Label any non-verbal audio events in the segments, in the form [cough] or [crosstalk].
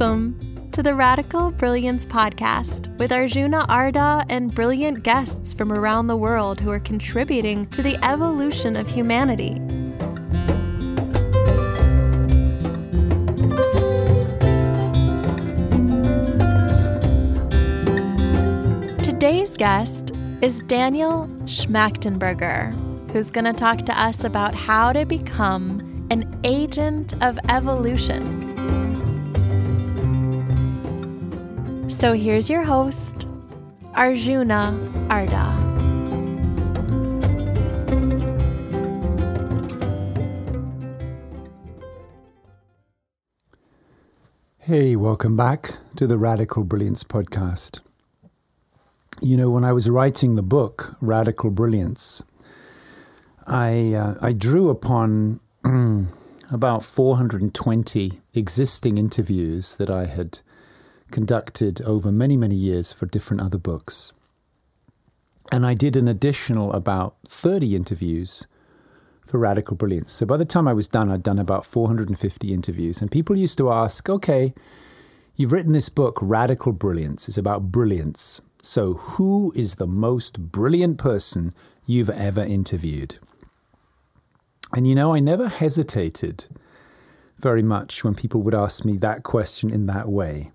Welcome to the Radical Brilliance Podcast with Arjuna Ardagh and brilliant guests from around the world who are contributing to the evolution of humanity. Today's guest is Daniel Schmachtenberger, who's going to talk to us about how to become an agent of evolution. So here's your host, Arjuna Ardagh. Hey, welcome back to the Radical Brilliance podcast. You know, when I was writing the book Radical Brilliance, I uh, I drew upon [clears throat] about 420 existing interviews that I had conducted over many, many years for different other books. And I did an additional about 30 interviews for Radical Brilliance. So by the time I was done, I'd done about 450 interviews. And people used to ask, okay, you've written this book, Radical Brilliance. It's about brilliance. So who is the most brilliant person you've ever interviewed? And you know, I never hesitated very much when people would ask me that question in that way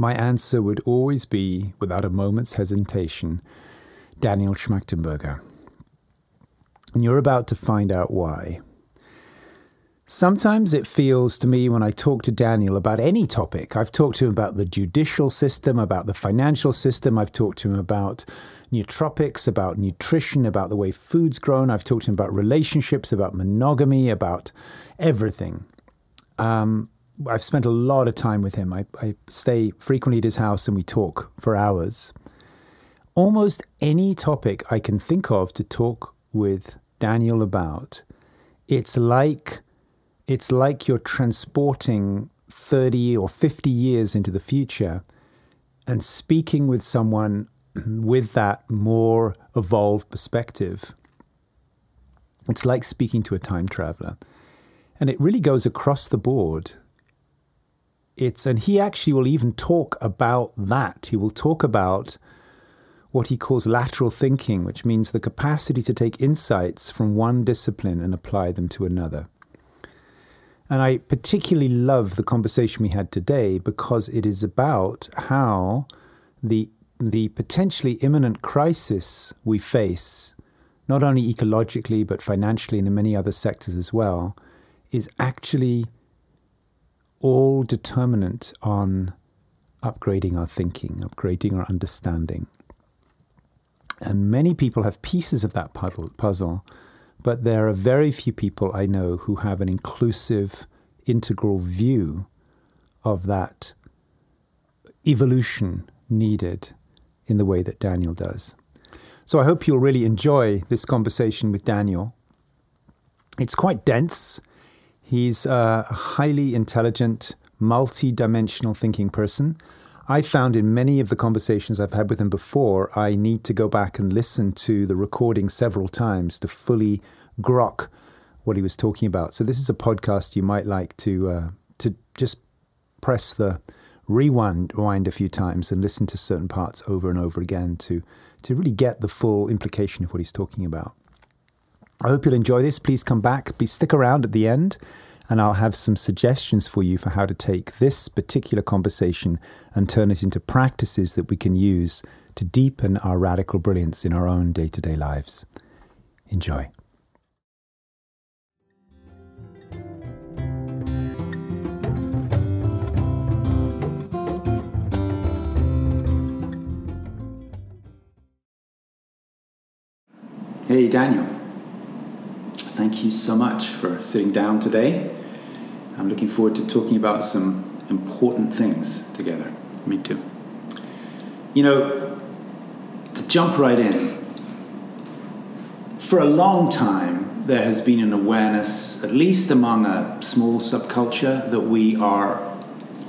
my answer would always be, without a moment's hesitation, Daniel Schmachtenberger. And you're about to find out why. Sometimes it feels to me when I talk to Daniel about any topic, I've talked to him about the judicial system, about the financial system, I've talked to him about nootropics, about nutrition, about the way food's grown, I've talked to him about relationships, about monogamy, about everything. Um, I've spent a lot of time with him. I, I stay frequently at his house and we talk for hours. Almost any topic I can think of to talk with Daniel about, it's like it's like you're transporting 30 or 50 years into the future and speaking with someone [clears throat] with that more evolved perspective. It's like speaking to a time traveler. And it really goes across the board it's and he actually will even talk about that. He will talk about what he calls lateral thinking, which means the capacity to take insights from one discipline and apply them to another. And I particularly love the conversation we had today because it is about how the the potentially imminent crisis we face, not only ecologically but financially and in many other sectors as well, is actually all determinant on upgrading our thinking, upgrading our understanding. And many people have pieces of that puzzle, but there are very few people I know who have an inclusive, integral view of that evolution needed in the way that Daniel does. So I hope you'll really enjoy this conversation with Daniel. It's quite dense. He's a highly intelligent, multi dimensional thinking person. I found in many of the conversations I've had with him before, I need to go back and listen to the recording several times to fully grok what he was talking about. So this is a podcast you might like to uh, to just press the rewind wind a few times and listen to certain parts over and over again to to really get the full implication of what he's talking about. I hope you'll enjoy this. Please come back. Please stick around at the end, and I'll have some suggestions for you for how to take this particular conversation and turn it into practices that we can use to deepen our radical brilliance in our own day to day lives. Enjoy. Hey, Daniel. Thank you so much for sitting down today. I'm looking forward to talking about some important things together. Me too. You know, to jump right in, for a long time, there has been an awareness, at least among a small subculture, that we are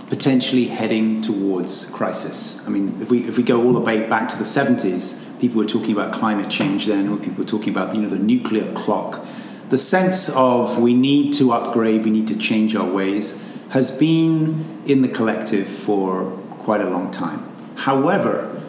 potentially heading towards crisis. I mean, if we, if we go all the way back to the 70s, people were talking about climate change then, or people were talking about you know, the nuclear clock the sense of we need to upgrade, we need to change our ways, has been in the collective for quite a long time. However,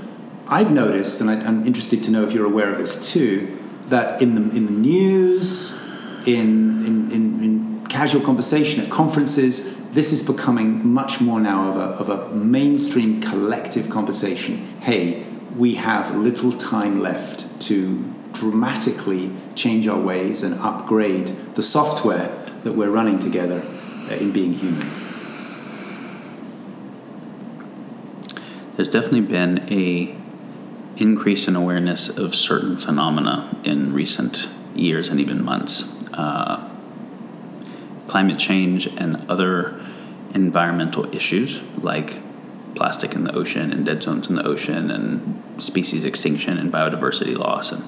I've noticed, and I, am interested to know if you're aware of this too, that in the in the news, in in, in, in casual conversation at conferences, this is becoming much more now of a, of a mainstream collective conversation. Hey, we have little time left to dramatically change our ways and upgrade the software that we're running together uh, in being human. There's definitely been a increase in awareness of certain phenomena in recent years and even months. Uh, climate change and other environmental issues like plastic in the ocean and dead zones in the ocean and species extinction and biodiversity loss and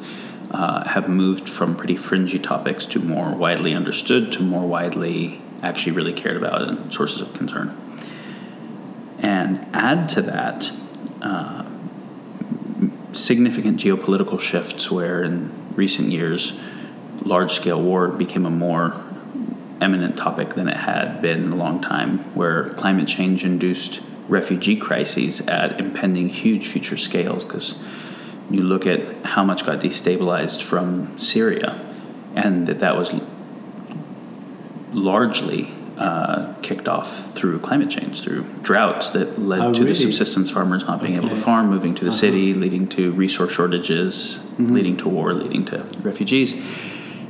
uh, have moved from pretty fringy topics to more widely understood to more widely actually really cared about and sources of concern. And add to that uh, significant geopolitical shifts where in recent years large scale war became a more eminent topic than it had been in a long time, where climate change induced refugee crises at impending huge future scales because you look at how much got destabilized from Syria, and that that was largely uh, kicked off through climate change, through droughts that led oh, to really? the subsistence farmers not being okay. able to farm, moving to the uh-huh. city, leading to resource shortages, mm-hmm. leading to war, leading to refugees.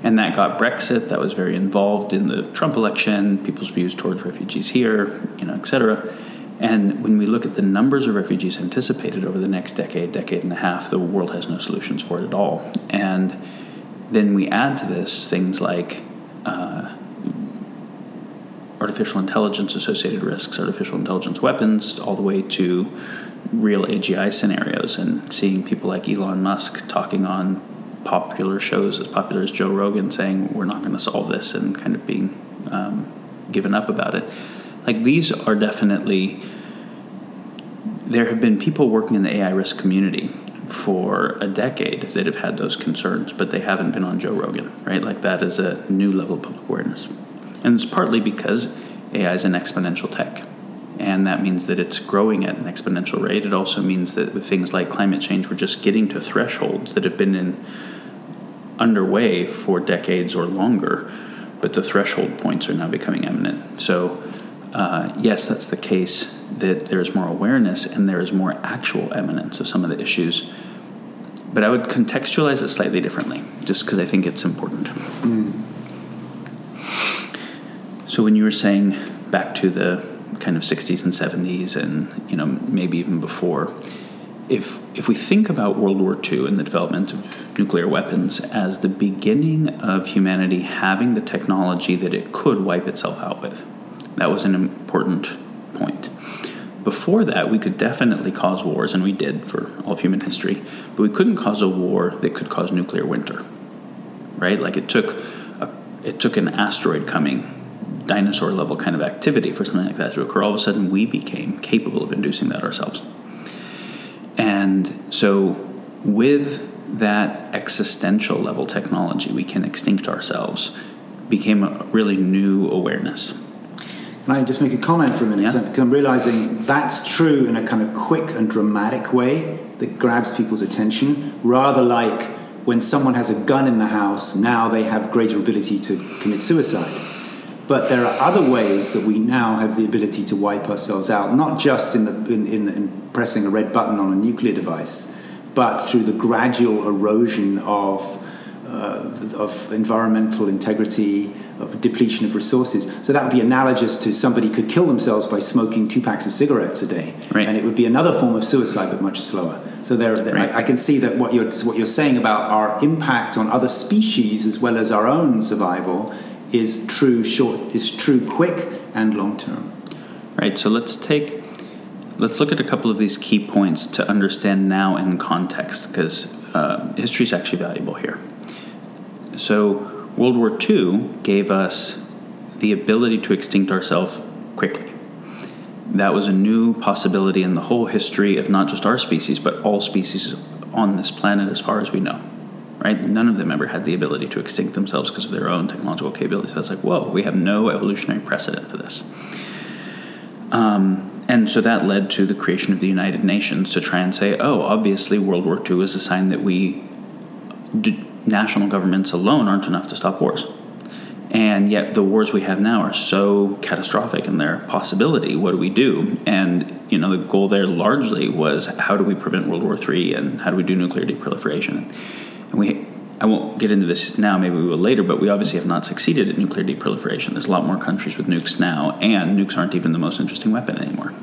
And that got Brexit. That was very involved in the Trump election, people's views towards refugees here, you know, et cetera. And when we look at the numbers of refugees anticipated over the next decade, decade and a half, the world has no solutions for it at all. And then we add to this things like uh, artificial intelligence associated risks, artificial intelligence weapons, all the way to real AGI scenarios, and seeing people like Elon Musk talking on popular shows as popular as Joe Rogan saying, We're not going to solve this, and kind of being um, given up about it like these are definitely there have been people working in the AI risk community for a decade that have had those concerns, but they haven't been on Joe Rogan, right? Like that is a new level of public awareness. And it's partly because AI is an exponential tech. And that means that it's growing at an exponential rate. It also means that with things like climate change, we're just getting to thresholds that have been in underway for decades or longer, but the threshold points are now becoming eminent. So uh, yes, that's the case, that there's more awareness and there is more actual eminence of some of the issues. But I would contextualize it slightly differently, just because I think it's important. Mm. So when you were saying back to the kind of 60s and 70s, and you know maybe even before, if if we think about World War II and the development of nuclear weapons as the beginning of humanity having the technology that it could wipe itself out with, that was an important point. Before that, we could definitely cause wars, and we did for all of human history, but we couldn't cause a war that could cause nuclear winter, right? Like it took, a, it took an asteroid coming, dinosaur level kind of activity for something like that to occur. All of a sudden, we became capable of inducing that ourselves. And so, with that existential level technology, we can extinct ourselves, became a really new awareness can I just make a comment for a minute? Yeah. Because I'm realizing that's true in a kind of quick and dramatic way that grabs people's attention, rather like when someone has a gun in the house, now they have greater ability to commit suicide. But there are other ways that we now have the ability to wipe ourselves out, not just in, the, in, in, in pressing a red button on a nuclear device, but through the gradual erosion of uh, of environmental integrity, of depletion of resources. So that would be analogous to somebody could kill themselves by smoking two packs of cigarettes a day, right. and it would be another form of suicide, but much slower. So there, right. I, I, can see that what you're what you're saying about our impact on other species as well as our own survival is true short is true quick and long term. Right. So let's take let's look at a couple of these key points to understand now in context because uh, history is actually valuable here. So, World War II gave us the ability to extinct ourselves quickly. That was a new possibility in the whole history of not just our species, but all species on this planet as far as we know. Right? None of them ever had the ability to extinct themselves because of their own technological capabilities. That's like, whoa, we have no evolutionary precedent for this. Um, and so that led to the creation of the United Nations to try and say, oh, obviously World War II is a sign that we, national governments alone, aren't enough to stop wars. And yet the wars we have now are so catastrophic in their possibility. What do we do? And you know, the goal there largely was how do we prevent World War III and how do we do nuclear deproliferation? And we I won't get into this now, maybe we will later, but we obviously have not succeeded at nuclear deproliferation. There's a lot more countries with nukes now, and nukes aren't even the most interesting weapon anymore.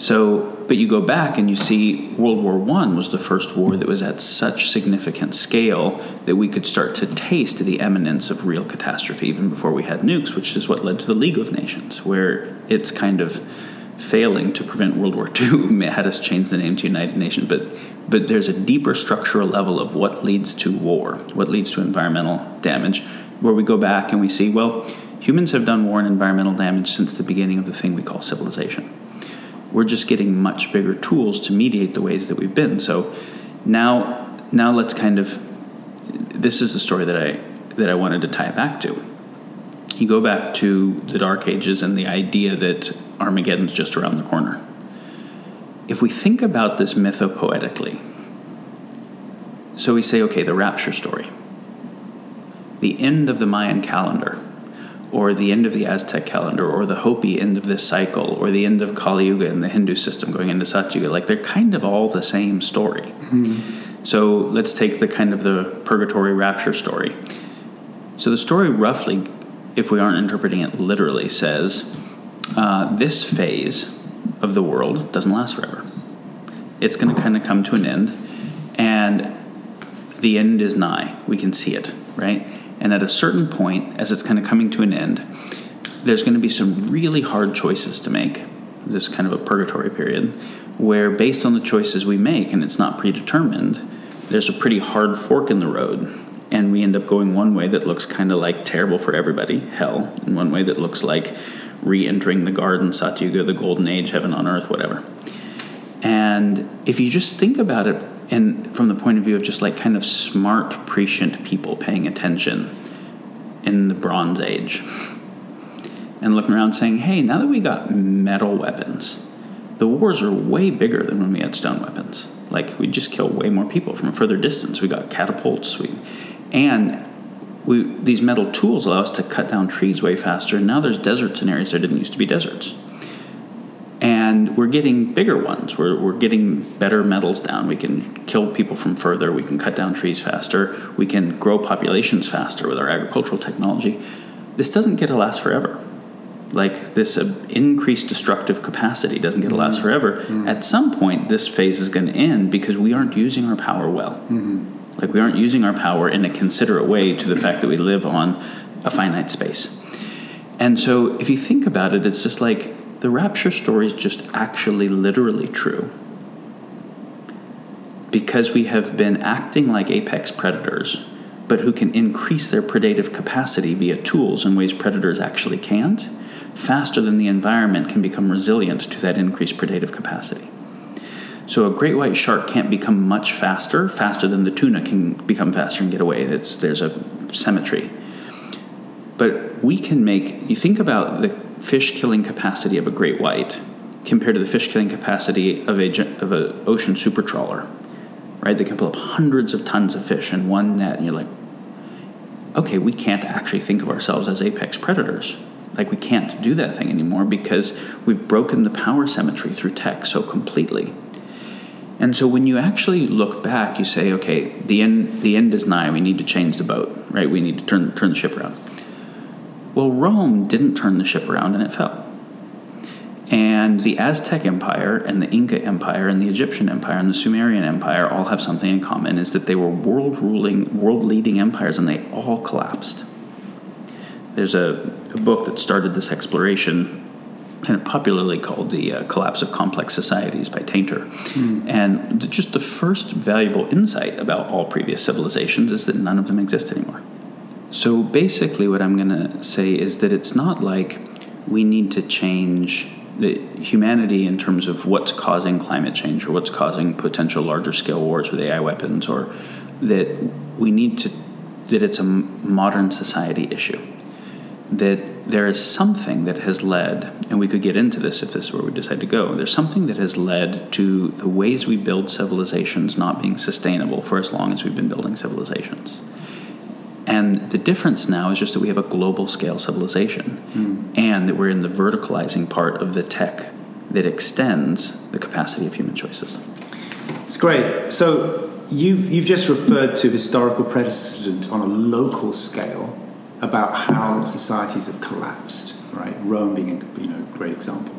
So, but you go back and you see World War I was the first war that was at such significant scale that we could start to taste the eminence of real catastrophe even before we had nukes, which is what led to the League of Nations, where it's kind of failing to prevent World War [laughs] II had us change the name to United Nations, but but there's a deeper structural level of what leads to war, what leads to environmental damage, where we go back and we see, well, humans have done war and environmental damage since the beginning of the thing we call civilization. We're just getting much bigger tools to mediate the ways that we've been. So now now let's kind of this is the story that I that I wanted to tie back to. You go back to the Dark Ages and the idea that Armageddon's just around the corner if we think about this mythopoetically, so we say, okay, the rapture story, the end of the Mayan calendar, or the end of the Aztec calendar, or the Hopi end of this cycle, or the end of Kali Yuga in the Hindu system going into Satyuga, like they're kind of all the same story. Mm-hmm. So let's take the kind of the purgatory rapture story. So the story roughly, if we aren't interpreting it literally, says uh, this phase of the world doesn't last forever. It's going to kind of come to an end, and the end is nigh. We can see it, right? And at a certain point, as it's kind of coming to an end, there's going to be some really hard choices to make. This kind of a purgatory period, where based on the choices we make, and it's not predetermined, there's a pretty hard fork in the road and we end up going one way that looks kind of like terrible for everybody, hell, and one way that looks like re-entering the garden, Satyuga, the golden age, heaven on earth, whatever. And if you just think about it and from the point of view of just like kind of smart prescient people paying attention in the bronze age and looking around saying hey now that we got metal weapons the wars are way bigger than when we had stone weapons like we just kill way more people from a further distance we got catapults we and we, these metal tools allow us to cut down trees way faster. And now there's deserts in areas there didn't used to be deserts. And we're getting bigger ones. We're, we're getting better metals down. We can kill people from further. We can cut down trees faster. We can grow populations faster with our agricultural technology. This doesn't get to last forever. Like this uh, increased destructive capacity doesn't get to last mm-hmm. forever. Mm-hmm. At some point, this phase is going to end because we aren't using our power well. Mm-hmm like we aren't using our power in a considerate way to the fact that we live on a finite space. And so if you think about it, it's just like the rapture story is just actually literally true. Because we have been acting like apex predators, but who can increase their predative capacity via tools in ways predators actually can't, faster than the environment can become resilient to that increased predative capacity. So a great white shark can't become much faster, faster than the tuna can become faster and get away. It's, there's a symmetry. But we can make, you think about the fish killing capacity of a great white compared to the fish killing capacity of a of an ocean super trawler, right? They can pull up hundreds of tons of fish in one net, and you're like, okay, we can't actually think of ourselves as apex predators. Like we can't do that thing anymore because we've broken the power symmetry through tech so completely. And so when you actually look back, you say, okay, the end, the end is nigh. We need to change the boat, right? We need to turn, turn the ship around. Well, Rome didn't turn the ship around and it fell. And the Aztec Empire and the Inca Empire and the Egyptian Empire and the Sumerian Empire all have something in common is that they were world ruling, world leading empires and they all collapsed. There's a, a book that started this exploration kind of popularly called the uh, collapse of complex societies by Tainter. Mm. And the, just the first valuable insight about all previous civilizations is that none of them exist anymore. So basically, what I'm going to say is that it's not like we need to change the humanity in terms of what's causing climate change or what's causing potential larger scale wars with AI weapons, or that we need to that it's a modern society issue that there is something that has led, and we could get into this if this is where we decide to go. There's something that has led to the ways we build civilizations not being sustainable for as long as we've been building civilizations. And the difference now is just that we have a global scale civilization mm. and that we're in the verticalizing part of the tech that extends the capacity of human choices. It's great. So you've, you've just referred to historical precedent on a local scale about how societies have collapsed, right? Rome being a you know, great example.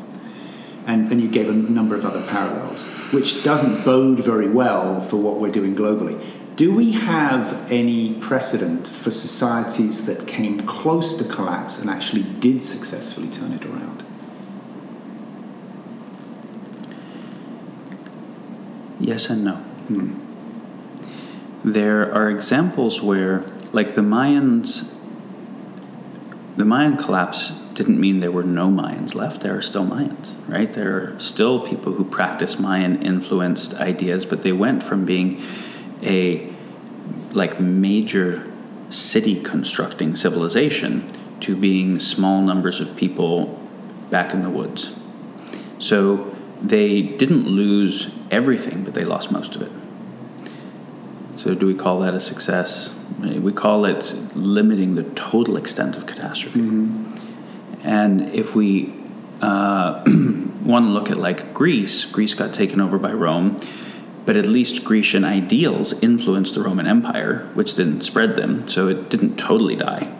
And, and you gave a number of other parallels, which doesn't bode very well for what we're doing globally. Do we have any precedent for societies that came close to collapse and actually did successfully turn it around? Yes and no. Hmm. There are examples where, like the Mayans, the Mayan collapse didn't mean there were no Mayans left. There are still Mayans, right? There are still people who practice Mayan influenced ideas, but they went from being a like major city constructing civilization to being small numbers of people back in the woods. So they didn't lose everything, but they lost most of it. So, do we call that a success? We call it limiting the total extent of catastrophe. Mm-hmm. And if we uh, [clears throat] want to look at like Greece, Greece got taken over by Rome but at least Grecian ideals influenced the Roman Empire, which didn't spread them, so it didn't totally die.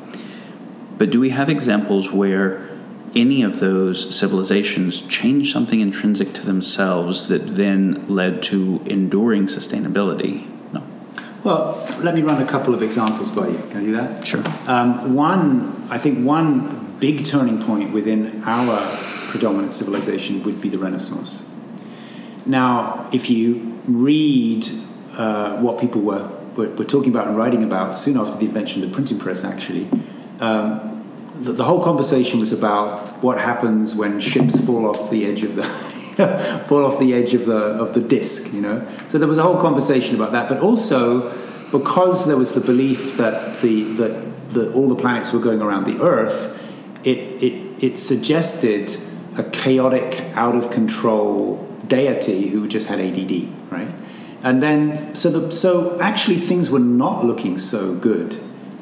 But do we have examples where any of those civilizations changed something intrinsic to themselves that then led to enduring sustainability? No. Well, let me run a couple of examples by you. Can I do that? Sure. Um, one, I think one big turning point within our predominant civilization would be the Renaissance. Now, if you read uh, what people were, were, were, talking about and writing about soon after the invention of the printing press, actually. Um, the, the, whole conversation was about what happens when ships fall off the edge of the [laughs] fall off the edge of the of the disc, you know. So there was a whole conversation about that, but also because there was the belief that the that the, all the planets were going around the Earth, it it it suggested a chaotic, out of control deity who just had ADD, right? And then, so, the, so actually things were not looking so good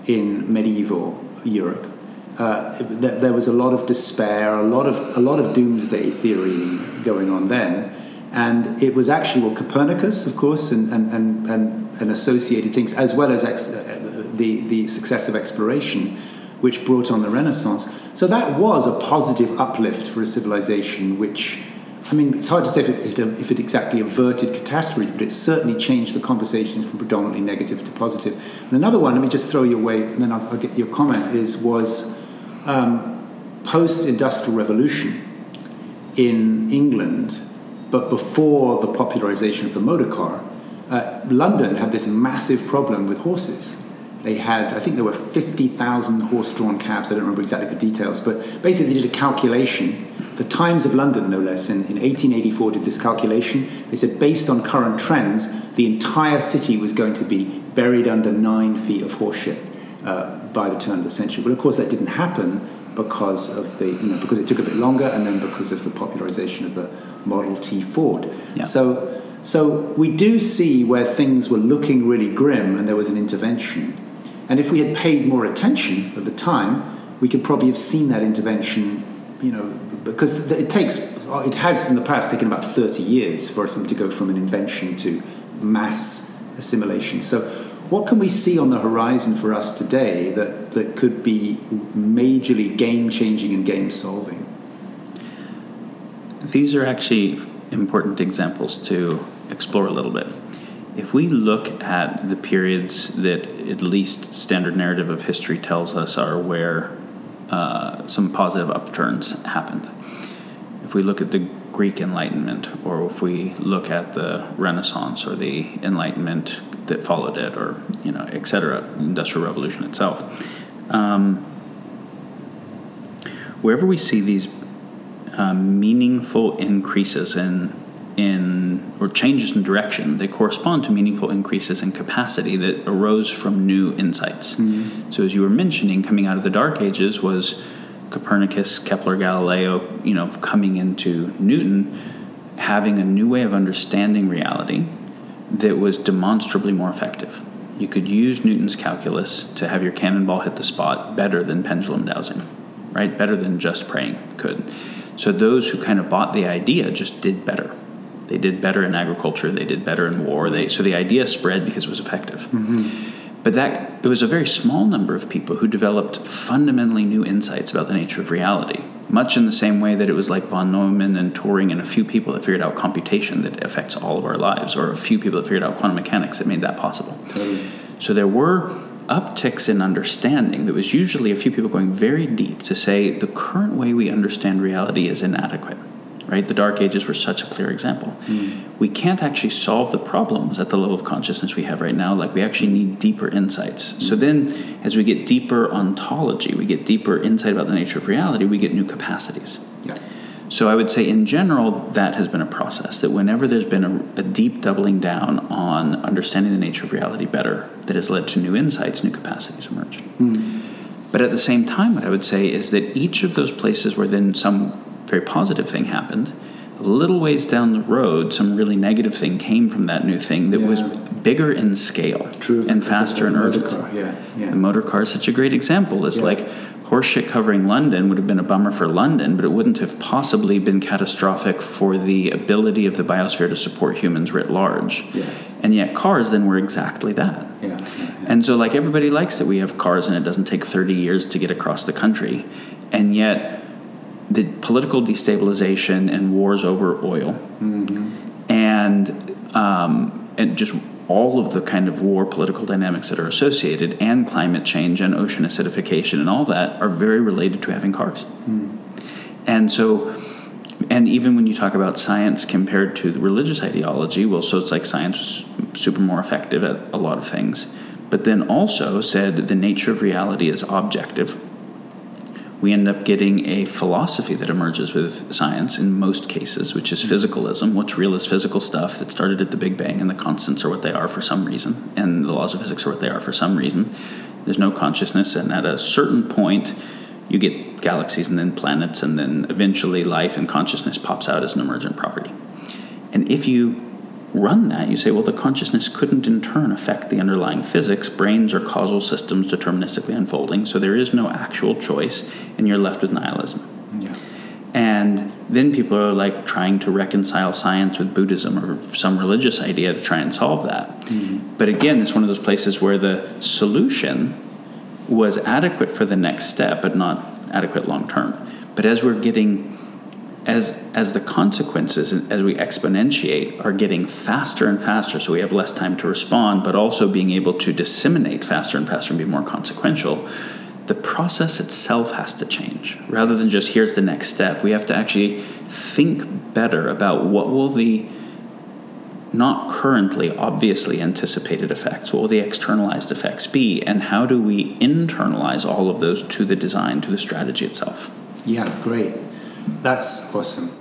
in medieval Europe. Uh, th- there was a lot of despair, a lot of, a lot of doomsday theory going on then. And it was actually, well, Copernicus, of course, and, and, and, and, and associated things, as well as ex- the, the success of exploration, which brought on the Renaissance. So that was a positive uplift for a civilization which I mean, it's hard to say if it, if it, exactly averted catastrophe, but it certainly changed the conversation from predominantly negative to positive. And another one, let me just throw you away, and then I'll, I'll get your comment, is was um, post-industrial revolution in England, but before the popularization of the motor car, uh, London had this massive problem with horses. They had, I think there were 50,000 horse drawn cabs. I don't remember exactly the details, but basically they did a calculation. The Times of London, no less, in, in 1884 did this calculation. They said, based on current trends, the entire city was going to be buried under nine feet of horse shit uh, by the turn of the century. But of course, that didn't happen because of the, you know, because it took a bit longer and then because of the popularization of the Model T Ford. Yeah. So, so we do see where things were looking really grim and there was an intervention. And if we had paid more attention at the time, we could probably have seen that intervention, you know, because it takes, it has in the past taken about 30 years for something to go from an invention to mass assimilation. So, what can we see on the horizon for us today that, that could be majorly game changing and game solving? These are actually important examples to explore a little bit if we look at the periods that at least standard narrative of history tells us are where uh, some positive upturns happened, if we look at the Greek Enlightenment, or if we look at the Renaissance or the Enlightenment that followed it, or you know, etc., Industrial Revolution itself, um, wherever we see these uh, meaningful increases in in or changes in direction, they correspond to meaningful increases in capacity that arose from new insights. Mm-hmm. So as you were mentioning, coming out of the Dark Ages was Copernicus, Kepler, Galileo, you know, coming into Newton, having a new way of understanding reality that was demonstrably more effective. You could use Newton's calculus to have your cannonball hit the spot better than pendulum dowsing, right? Better than just praying could. So those who kind of bought the idea just did better. They did better in agriculture. They did better in war. They so the idea spread because it was effective. Mm-hmm. But that it was a very small number of people who developed fundamentally new insights about the nature of reality. Much in the same way that it was like von Neumann and Turing and a few people that figured out computation that affects all of our lives, or a few people that figured out quantum mechanics that made that possible. Totally. So there were upticks in understanding that was usually a few people going very deep to say the current way we understand reality is inadequate right? The Dark Ages were such a clear example. Mm. We can't actually solve the problems at the level of consciousness we have right now. Like, we actually need deeper insights. Mm. So then, as we get deeper ontology, we get deeper insight about the nature of reality, we get new capacities. Yeah. So I would say, in general, that has been a process. That whenever there's been a, a, deep doubling down on understanding the nature of reality better, that has led to new insights, new capacities emerge. Mm. But at the same time, what I would say is that each of those places where then some very positive thing happened. A little ways down the road, some really negative thing came from that new thing that yeah. was bigger in scale True. and faster and urgent. Yeah, yeah. The motor car is such a great example. It's yeah. like horseshit covering London would have been a bummer for London, but it wouldn't have possibly been catastrophic for the ability of the biosphere to support humans writ large. Yes. And yet cars then were exactly that. Yeah, yeah, yeah. And so like everybody likes that we have cars and it doesn't take 30 years to get across the country. And yet the political destabilization and wars over oil, mm-hmm. and um, and just all of the kind of war political dynamics that are associated, and climate change and ocean acidification and all that are very related to having cars. Mm. And so, and even when you talk about science compared to the religious ideology, well, so it's like science was super more effective at a lot of things, but then also said the nature of reality is objective we end up getting a philosophy that emerges with science in most cases, which is mm-hmm. physicalism. What's real is physical stuff that started at the Big Bang, and the constants are what they are for some reason, and the laws of physics are what they are for some reason. There's no consciousness, and at a certain point, you get galaxies and then planets, and then eventually life and consciousness pops out as an emergent property. And if you run that, you say, well, the consciousness couldn't in turn affect the underlying physics. Brains are causal systems deterministically unfolding, so there is no actual choice, and you're left with nihilism. Yeah. And then people are like trying to reconcile science with Buddhism or some religious idea to try and solve that. Mm-hmm. But again, it's one of those places where the solution was adequate for the next step, but not adequate long term. But as we're getting as as the consequences as we exponentiate are getting faster and faster so we have less time to respond but also being able to disseminate faster and faster and be more consequential the process itself has to change. Rather than just here's the next step we have to actually think better about what will the not currently obviously anticipated effects what will the externalized effects be and how do we internalize all of those to the design to the strategy itself? Yeah great that's awesome.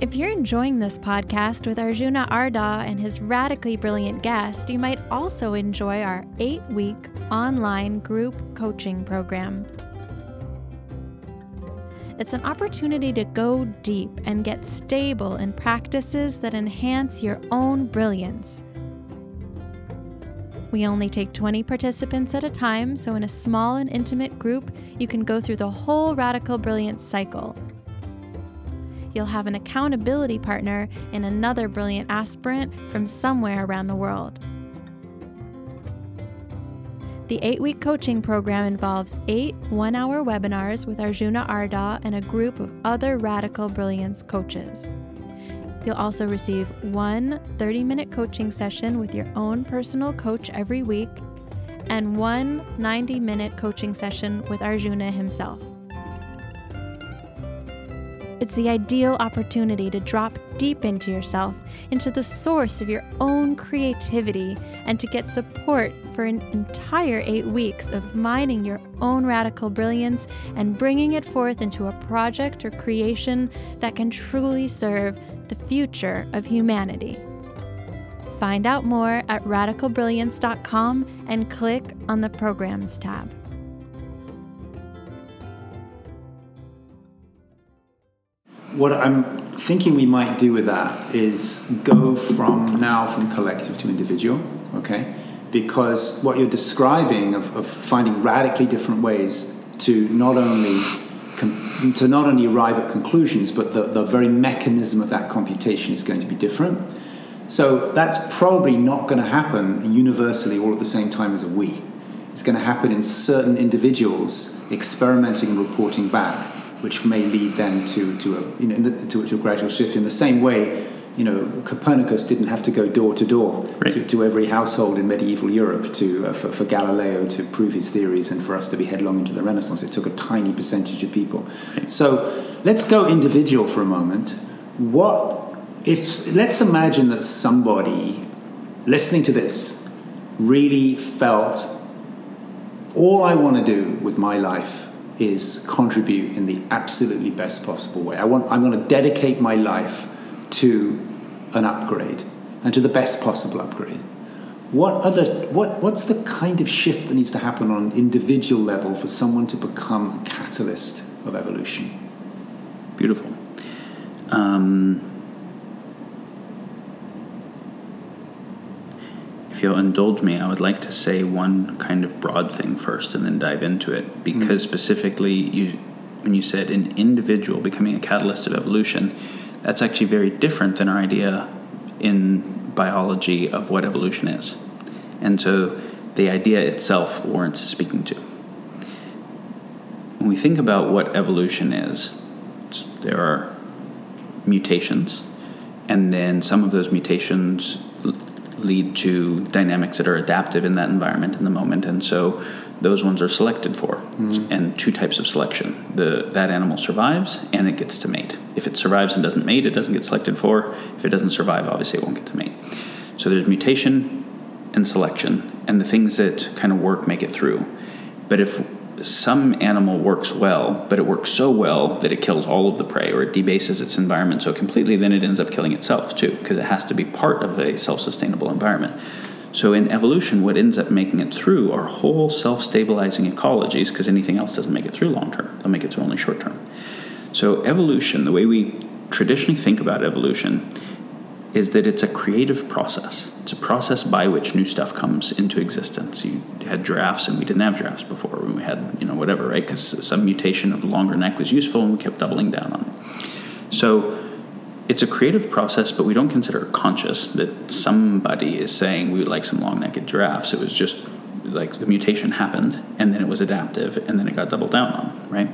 If you're enjoying this podcast with Arjuna Ardagh and his radically brilliant guest, you might also enjoy our eight week online group coaching program. It's an opportunity to go deep and get stable in practices that enhance your own brilliance. We only take 20 participants at a time, so in a small and intimate group, you can go through the whole Radical Brilliance cycle. You'll have an accountability partner and another brilliant aspirant from somewhere around the world. The eight week coaching program involves eight one hour webinars with Arjuna Ardagh and a group of other Radical Brilliance coaches. You'll also receive one 30 minute coaching session with your own personal coach every week and one 90 minute coaching session with Arjuna himself. It's the ideal opportunity to drop deep into yourself, into the source of your own creativity, and to get support for an entire eight weeks of mining your own radical brilliance and bringing it forth into a project or creation that can truly serve the future of humanity. Find out more at radicalbrilliance.com and click on the Programs tab. What I'm thinking we might do with that is go from now from collective to individual, okay? Because what you're describing of, of finding radically different ways to not only to not only arrive at conclusions, but the, the very mechanism of that computation is going to be different. So that's probably not going to happen universally all at the same time as a we. It's going to happen in certain individuals experimenting and reporting back, which may lead then to, to, a, you know, the, to, to, a gradual shift. In the same way, you know, Copernicus didn't have to go door to door Right. to every household in medieval Europe to, uh, for, for Galileo to prove his theories and for us to be headlong into the Renaissance. It took a tiny percentage of people. So let's go individual for a moment. What if, let's imagine that somebody listening to this really felt all I want to do with my life is contribute in the absolutely best possible way. I want, I'm going to dedicate my life to an upgrade and to the best possible upgrade. What other, what, what's the kind of shift that needs to happen on an individual level for someone to become a catalyst of evolution? Beautiful. Um, if you'll indulge me, I would like to say one kind of broad thing first and then dive into it. Hmm. Because specifically, you, when you said an individual becoming a catalyst of evolution, that's actually very different than our idea in biology of what evolution is. And so the idea itself warrants speaking to. When we think about what evolution is, there are mutations, and then some of those mutations lead to dynamics that are adaptive in that environment in the moment, and so those ones are selected for. Mm-hmm. And two types of selection: the that animal survives, and it gets to mate. If it survives and doesn't mate, it doesn't get selected for. If it doesn't survive, obviously it won't get to mate. So there's mutation and selection, and the things that kind of work make it through. But if some animal works well, but it works so well that it kills all of the prey or it debases its environment so completely, then it ends up killing itself too, because it has to be part of a self sustainable environment. So in evolution, what ends up making it through are whole self stabilizing ecologies, because anything else doesn't make it through long term, they'll make it through only short term. So evolution, the way we traditionally think about evolution, is that it's a creative process. It's a process by which new stuff comes into existence. You had giraffes, and we didn't have giraffes before. When we had, you know, whatever, right? Because some mutation of the longer neck was useful, and we kept doubling down on it. So it's a creative process, but we don't consider it conscious that somebody is saying we would like some long-necked giraffes. It was just like the mutation happened, and then it was adaptive, and then it got doubled down on, right?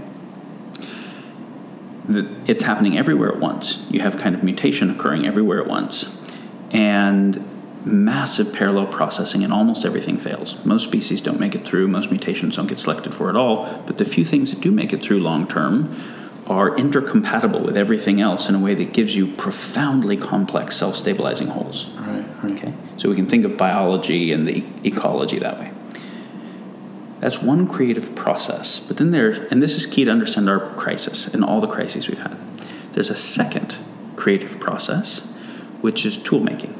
It's happening everywhere at once. You have kind of mutation occurring everywhere at once. And massive parallel processing and almost everything fails. Most species don't make it through, most mutations don't get selected for at all, but the few things that do make it through long term are intercompatible with everything else in a way that gives you profoundly complex self stabilizing wholes. Right, right. Okay? So we can think of biology and the ecology that way. That's one creative process. But then there, and this is key to understand our crisis and all the crises we've had. There's a second creative process, which is tool making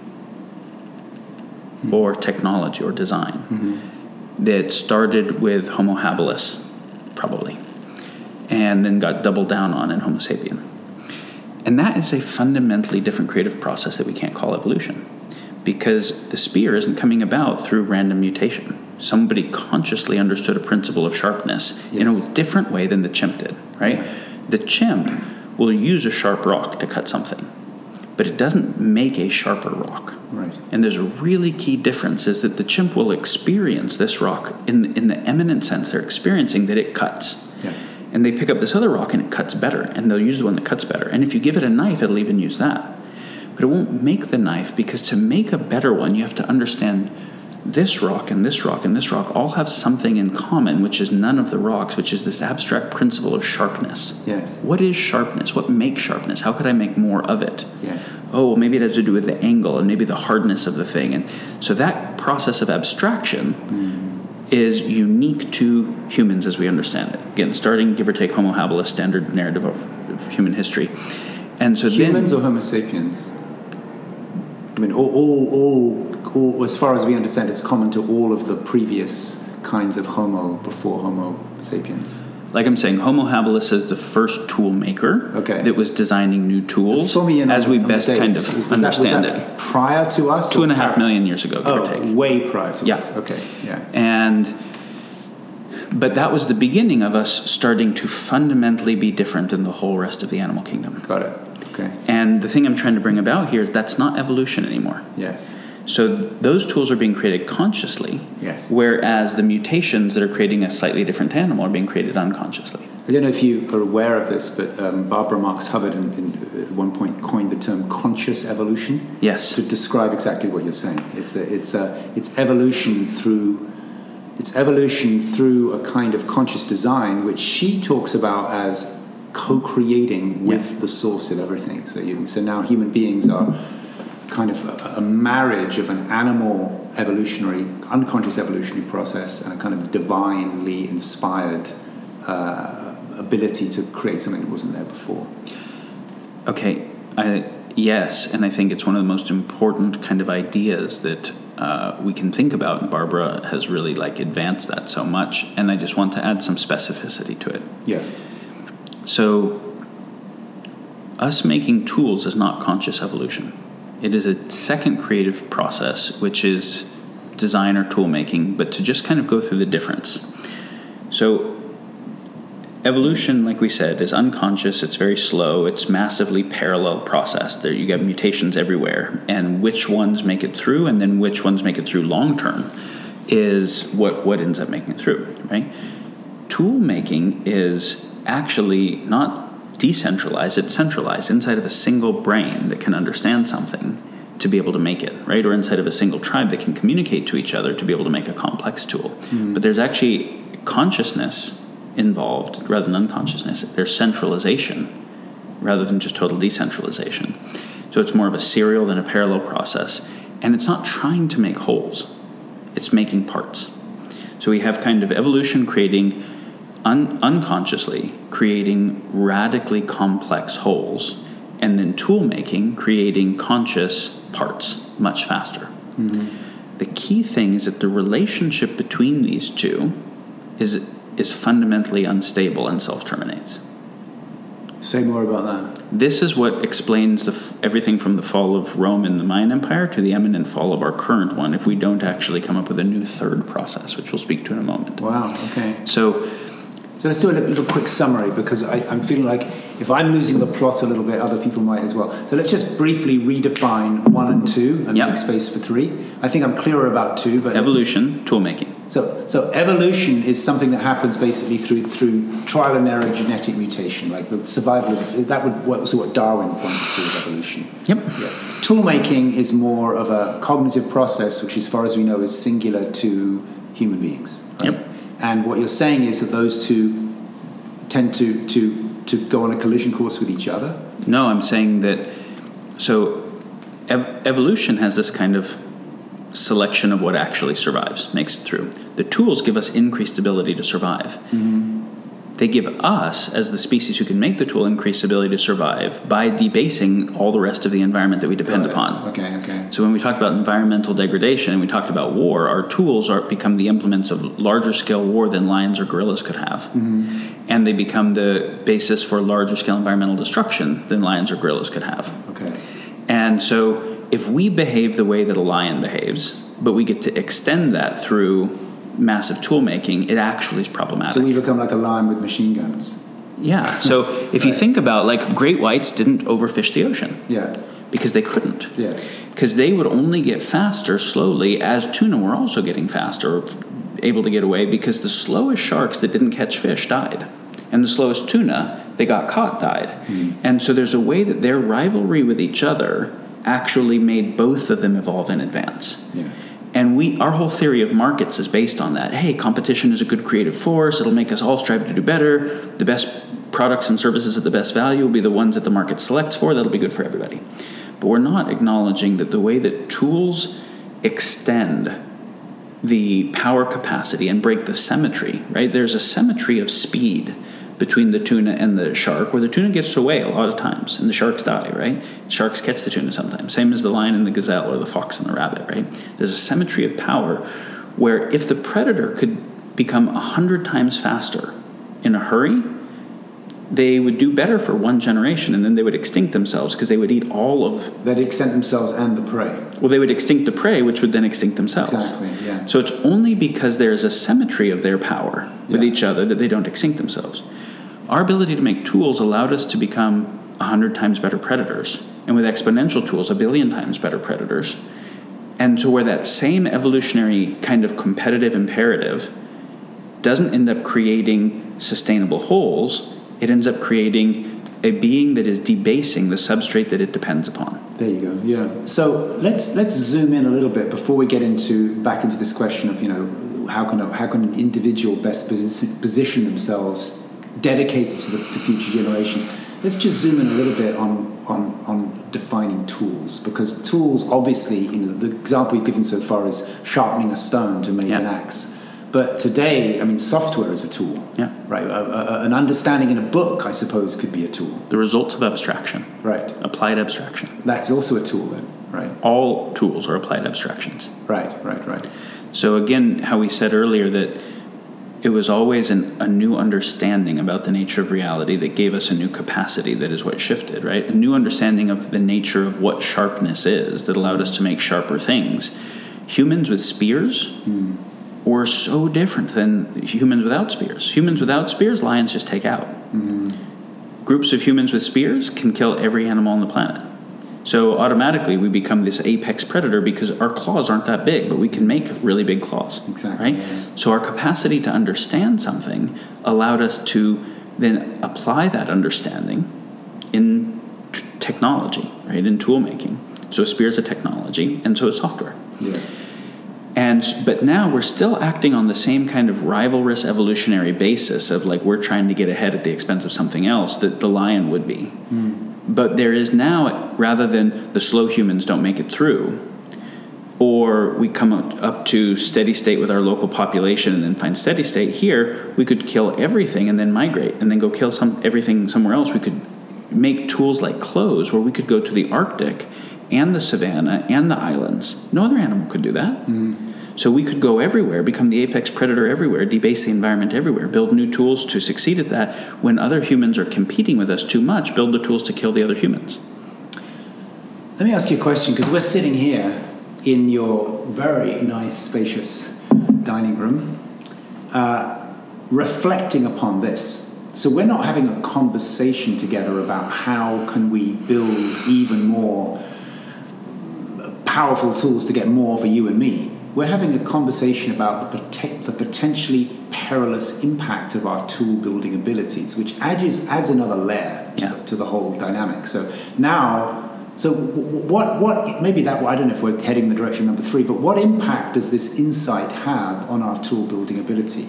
hmm. or technology or design mm-hmm. that started with Homo habilis, probably, and then got doubled down on in Homo sapien. And that is a fundamentally different creative process that we can't call evolution because the spear isn't coming about through random mutation. Somebody consciously understood a principle of sharpness in a different way than the chimp did, right? Yeah. The chimp will use a sharp rock to cut something, but it doesn't make a sharper rock. Right. And there's a really key difference is that the chimp will experience this rock in, in the eminent sense they're experiencing that it cuts. Yes. And they pick up this other rock and it cuts better, and they'll use the one that cuts better. And if you give it a knife, it'll even use that. But it won't make the knife because to make a better one, you have to understand this rock and this rock and this rock all have something in common, which is none of the rocks, which is this abstract principle of sharpness. Yes. What is sharpness? What makes sharpness? How could I make more of it? Yes. Oh, well, maybe it has to do with the angle and maybe the hardness of the thing. And so that process of abstraction hmm. is unique to humans as we understand it. Again, starting give or take Homo habilis, standard narrative of, of human history. And so Humans then, or Homo sapiens? I mean, all, all, all, as far as we understand, it's common to all of the previous kinds of Homo before Homo sapiens. like I'm saying, Homo habilis is the first tool maker Okay. that was designing new tools Fill me in as we best kind of Was that- understand that it. Prior to us? Two and a half prior- million years ago, give or Oh, take. way prior to Yeah. us. Okay, yeah. And but that was the beginning of us starting to fundamentally be different than the whole rest of the animal kingdom. Got it. Okay. And the thing I'm trying to bring about here is that's not evolution anymore. Yes. So those tools are being created consciously, Yes. whereas the mutations that are creating a slightly different animal are being created unconsciously. I don't know if you are aware of this, but um, Barbara Marx Hubbard in, in, at one point coined the term conscious evolution Yes. to describe exactly what you're saying. It's a, it's a, it's evolution through it's evolution through a kind of conscious design, which she talks about as co-creating with Yeah. the source of everything. So you, so now human beings are kind of a, a marriage of an animal evolutionary, unconscious evolutionary process and a kind of divinely inspired uh, ability to create something that wasn't there before. Okay, I, yes, and I think it's one of the most important kind of ideas that uh, we can think about, and Barbara has really like advanced that so much. And I just want to add some specificity to it. Yeah. So, us making tools is not conscious evolution. It is a second creative process, which is design or tool making, but to just kind of go through the difference. So, evolution, like we said, is unconscious, it's very slow, it's massively parallel process. There you get mutations everywhere, and which ones make it through and then which ones make it through long term is what, what ends up making it through, right? Tool making is actually not decentralized, it's centralized inside of a single brain that can understand something to be able to make it, right? Or inside of a single tribe that can communicate to each other to be able to make a complex tool. Hmm. But there's actually consciousness involved rather than unconsciousness. There's centralization rather than just total decentralization. So it's more of a serial than a parallel process. And it's not trying to make wholes, it's making parts. So we have kind of evolution creating un- unconsciously creating radically complex wholes, and then tool making creating conscious parts much faster. Mm-hmm. The key thing is that the relationship between these two is is fundamentally unstable and self terminates. Say more about that. This is what explains the f- everything from the fall of Rome and the Mayan Empire to the imminent fall of our current one. If we don't actually come up with a new third process, which we'll speak to in a moment. Wow. Okay. So, So let's do a little, little quick summary because I, I'm feeling like if I'm losing the plot a little bit, other people might as well. So let's just briefly redefine one and two and Yep. make space for three. I think I'm clearer about two, but evolution, tool making. So, so evolution is something that happens basically through through trial and error genetic mutation, like the survival of that would what was what Darwin pointed to as evolution. Yep. Yeah. Tool making is more of a cognitive process, which, as far as we know, is singular to human beings. right? Yep. And what you're saying is that those two tend to to to go on a collision course with each other. No, I'm saying that. So, ev- evolution has this kind of selection of what actually survives, makes it through. The tools give us increased ability to survive. Mm-hmm. They give us, as the species who can make the tool, increased ability to survive by debasing all the rest of the environment that we depend upon. Okay. Okay. So when we talked about environmental degradation and we talked about war, our tools are become the implements of larger scale war than lions or gorillas could have, mm-hmm. and they become the basis for larger scale environmental destruction than lions or gorillas could have. Okay. And so if we behave the way that a lion behaves, but we get to extend that through massive tool making, it actually is problematic. So we become like a line with machine guns. yeah. So if you think about like great whites didn't overfish the ocean Yeah. because they couldn't. Yes. because they would only get faster slowly as tuna were also getting faster, able to get away because the slowest sharks that didn't catch fish died. And the slowest tuna they got caught died. Hmm. And so there's a way that their rivalry with each other actually made both of them evolve in advance. Yes. And we, our whole theory of markets is based on that. Hey, competition is a good creative force. It'll make us all strive to do better. The best products and services at the best value will be the ones that the market selects for. That'll be good for everybody. But we're not acknowledging that the way that tools extend the power capacity and break the symmetry, right? There's a symmetry of speed between the tuna and the shark, where the tuna gets away a lot of times and the sharks die, right? Sharks catch the tuna sometimes, same as the lion and the gazelle or the fox and the rabbit, right? There's a symmetry of power where if the predator could become a hundred times faster in a hurry, they would do better for one generation and then they would extinct themselves because they would eat all of They'd extend themselves and the prey. well they would extinct the prey which would then extinct themselves Exactly, yeah. so it's only because there is a symmetry of their power with Yeah. each other that they don't extinct themselves our ability to make tools allowed us to become 100 times better predators and with exponential tools a billion times better predators and so where that same evolutionary kind of competitive imperative doesn't end up creating sustainable wholes, it ends up creating a being that is debasing the substrate that it depends upon. There you go. Yeah. So let's let's zoom in a little bit before we get into back into this question of you know how can how can an individual best position themselves dedicated to the to future generations. Let's just zoom in a little bit on on on defining tools because tools obviously you know the example you've given so far is sharpening a stone to make Yeah. an axe. But today, I mean, software is a tool. Yeah. Right. A, a, an understanding in a book, I suppose, could be a tool. The results of abstraction, Right. applied abstraction. That's also a tool then. Right. All tools are applied abstractions. Right. Right. Right. So, again, how we said earlier that it was always an, a new understanding about the nature of reality that gave us a new capacity that is what shifted, right? A new understanding of the nature of what sharpness is that allowed us to make sharper things. Humans with spears mm-hmm. were so different than humans without spears. Humans without spears, lions just take out. Mm-hmm. Groups of humans with spears can kill every animal on the planet. So automatically we become this apex predator because our claws aren't that big, but we can make really big claws. Exactly, Right? yeah. So our capacity to understand something allowed us to then apply that understanding in t- technology, right? In tool making. So spear is a technology, and so is software. Yeah. And but now we're still acting on the same kind of rivalrous evolutionary basis of like we're trying to get ahead at the expense of something else that the lion would be. Hmm. But there is now rather than the slow humans don't make it through, or we come up, to steady state with our local population and then find steady state here, we could kill everything and then migrate and then go kill some everything somewhere else. We could make tools like clothes where we could go to the Arctic and the savannah and the islands. No other animal could do that. Mm-hmm. So we could go everywhere, become the apex predator everywhere, debase the environment everywhere, build new tools to succeed at that. When other humans are competing with us too much, build the tools to kill the other humans. Let me ask you a question because we're sitting here in your very nice, spacious dining room, uh, reflecting upon this. So we're not having a conversation together about how can we build even more powerful tools to get more for you and me. We're having a conversation about the, the potentially perilous impact of our tool building abilities, which adds, adds another layer to, Yeah. the, to the whole dynamic. So now, so what, what, maybe that, I don't know if we're heading in the direction of number three, but what impact does this insight have on our tool building ability?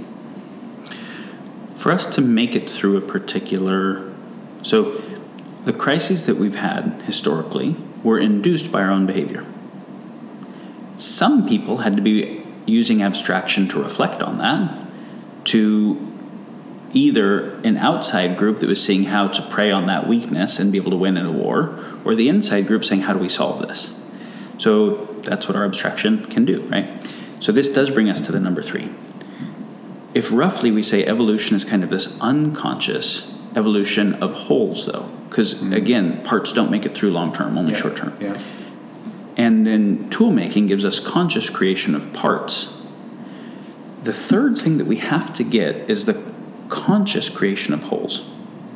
For us to make it through a particular. So, the crises that we've had historically were induced by our own behavior. Some people had to be using abstraction to reflect on that, to either an outside group that was seeing how to prey on that weakness and be able to win in a war, or the inside group saying, How do we solve this? So that's what our abstraction can do, right? So this does bring us to the number three. If roughly we say evolution is kind of this unconscious evolution of wholes, though, because mm-hmm. again, parts don't make it through long term, only short term. Yeah. And then tool making gives us conscious creation of parts. The third thing that we have to get is the conscious creation of wholes,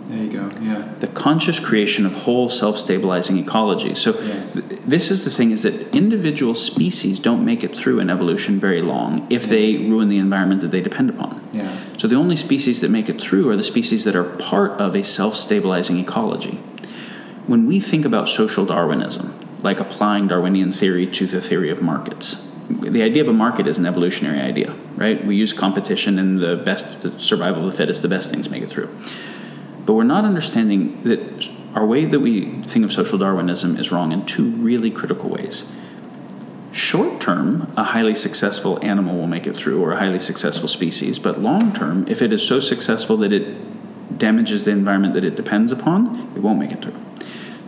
There you go. Yeah. the conscious creation of whole self-stabilizing ecology. So Yes. th- this is the thing is that individual species don't make it through an evolution very long if they ruin the environment that they depend upon. Yeah. So the only species that make it through are the species that are part of a self-stabilizing ecology. When we think about social Darwinism, like applying Darwinian theory to the theory of markets, the idea of a market is an evolutionary idea, right? We use competition and the best the survival of the fittest, the best things make it through. But we're not understanding that our way that we think of social Darwinism is wrong in two really critical ways. Short term, a highly successful animal will make it through, or a highly successful species. But long term, if it is so successful that it damages the environment that it depends upon, it won't make it through.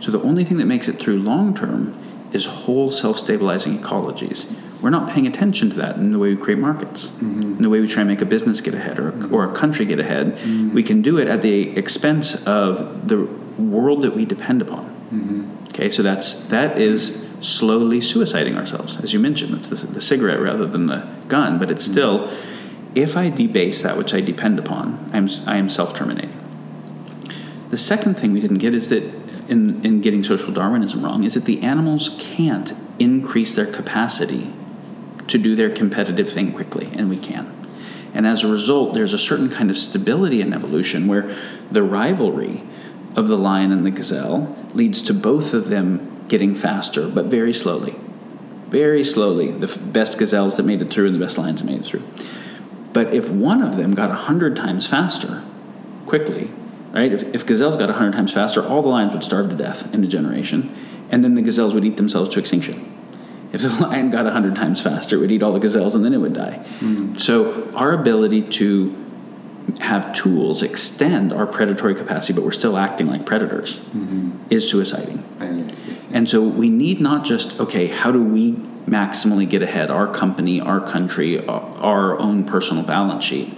So the only thing that makes it through long term is whole self stabilizing ecologies. We're not paying attention to that in the way we create markets, mm-hmm. in the way we try and make a business get ahead or, mm-hmm. or a country get ahead. Mm-hmm. We can do it at the expense of the world that we depend upon. Mm-hmm. Okay, so that's that is slowly suiciding ourselves, as you mentioned. It's the, the cigarette rather than the gun, but it's mm-hmm. still, if I debase that which I depend upon, I'm, I am self terminating. The second thing we didn't get is that in, in getting social Darwinism wrong is that the animals can't increase their capacity to do their competitive thing quickly, and we can. And as a result, there's a certain kind of stability in evolution where the rivalry of the lion and the gazelle leads to both of them getting faster, but very slowly. Very slowly. The best gazelles that made it through and the best lions that made it through. But if one of them got 100 times faster quickly, right? If, if gazelles got 100 times faster, all the lions would starve to death in a generation, and then the gazelles would eat themselves to extinction. If the [laughs] lion got 100 times faster, it would eat all the gazelles and then it would die. Mm. So, our ability to have tools extend our predatory capacity, but we're still acting like predators, mm-hmm. is suiciding. Uh, yes, yes, yes. And so, we need not just, okay, how do we maximally get ahead, our company, our country, our own personal balance sheet?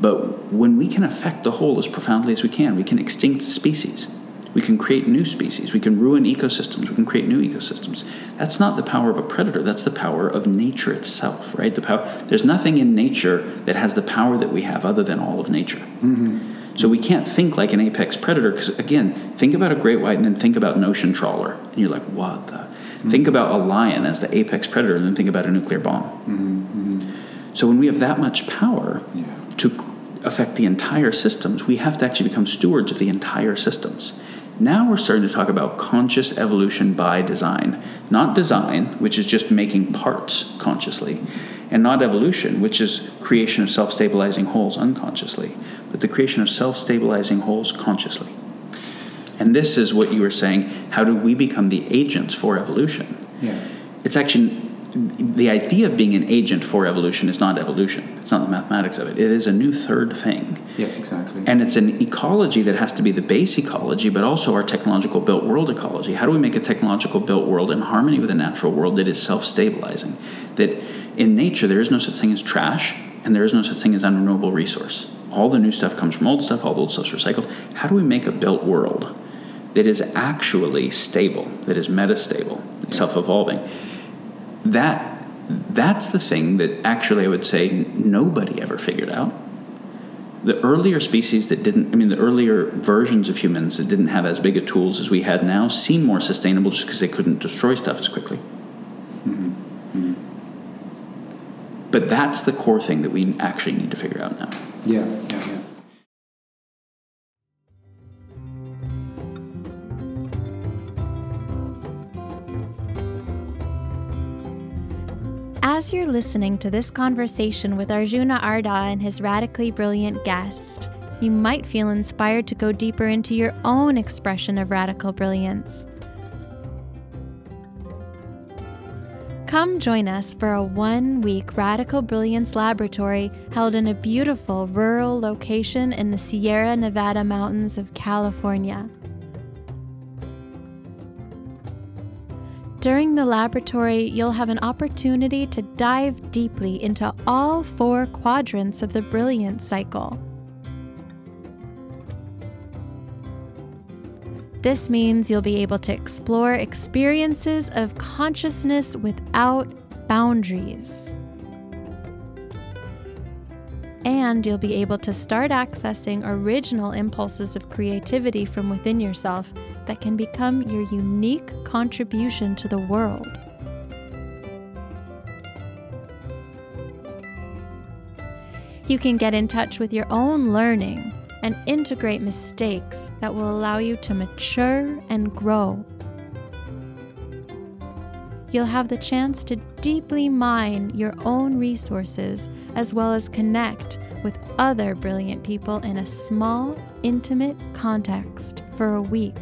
But when we can affect the whole as profoundly as we can, we can extinct species. We can create new species. We can ruin ecosystems. We can create new ecosystems. That's not the power of a predator. That's the power of nature itself, right? The power. There's nothing in nature that has the power that we have, other than all of nature. Mm-hmm. So we can't think like an apex predator. Because again, think about a great white, and then think about an ocean trawler, and you're like, what the? Mm-hmm. Think about a lion as the apex predator, and then think about a nuclear bomb. Mm-hmm. So when we have that much power yeah. To affect the entire systems, we have to actually become stewards of the entire systems. Now we're starting to talk about conscious evolution by design. Not design, which is just making parts consciously, and not evolution, which is creation of self stabilizing wholes unconsciously, but the creation of self stabilizing wholes consciously. And this is what you were saying how do we become the agents for evolution? Yes. It's actually the idea of being an agent for evolution is not evolution. It's not the mathematics of it. It is a new third thing. Yes, exactly. And it's an ecology that has to be the base ecology, but also our technological built world ecology. How do we make a technological built world in harmony with a natural world that is self stabilizing? That in nature, there is no such thing as trash, and there is no such thing as unrenewable resource. All the new stuff comes from old stuff, all the old stuff's recycled. How do we make a built world that is actually stable, that is metastable, yeah. self evolving? That that's the thing that actually I would say nobody ever figured out. The earlier species that didn't, I mean, the earlier versions of humans that didn't have as big a tools as we had now seem more sustainable just because they couldn't destroy stuff as quickly. Mm-hmm. Mm-hmm. But that's the core thing that we actually need to figure out now. Yeah, yeah, yeah. As you're listening to this conversation with Arjuna Ardagh and his radically brilliant guest, you might feel inspired to go deeper into your own expression of radical brilliance. Come join us for a one week Radical Brilliance Laboratory held in a beautiful rural location in the Sierra Nevada mountains of California. During the laboratory, you'll have an opportunity to dive deeply into all four quadrants of the brilliance cycle. This means you'll be able to explore experiences of consciousness without boundaries. And you'll be able to start accessing original impulses of creativity from within yourself that can become your unique contribution to the world. You can get in touch with your own learning and integrate mistakes that will allow you to mature and grow. you'll have the chance to deeply mine your own resources as well as connect with other brilliant people in a small, intimate context for a week.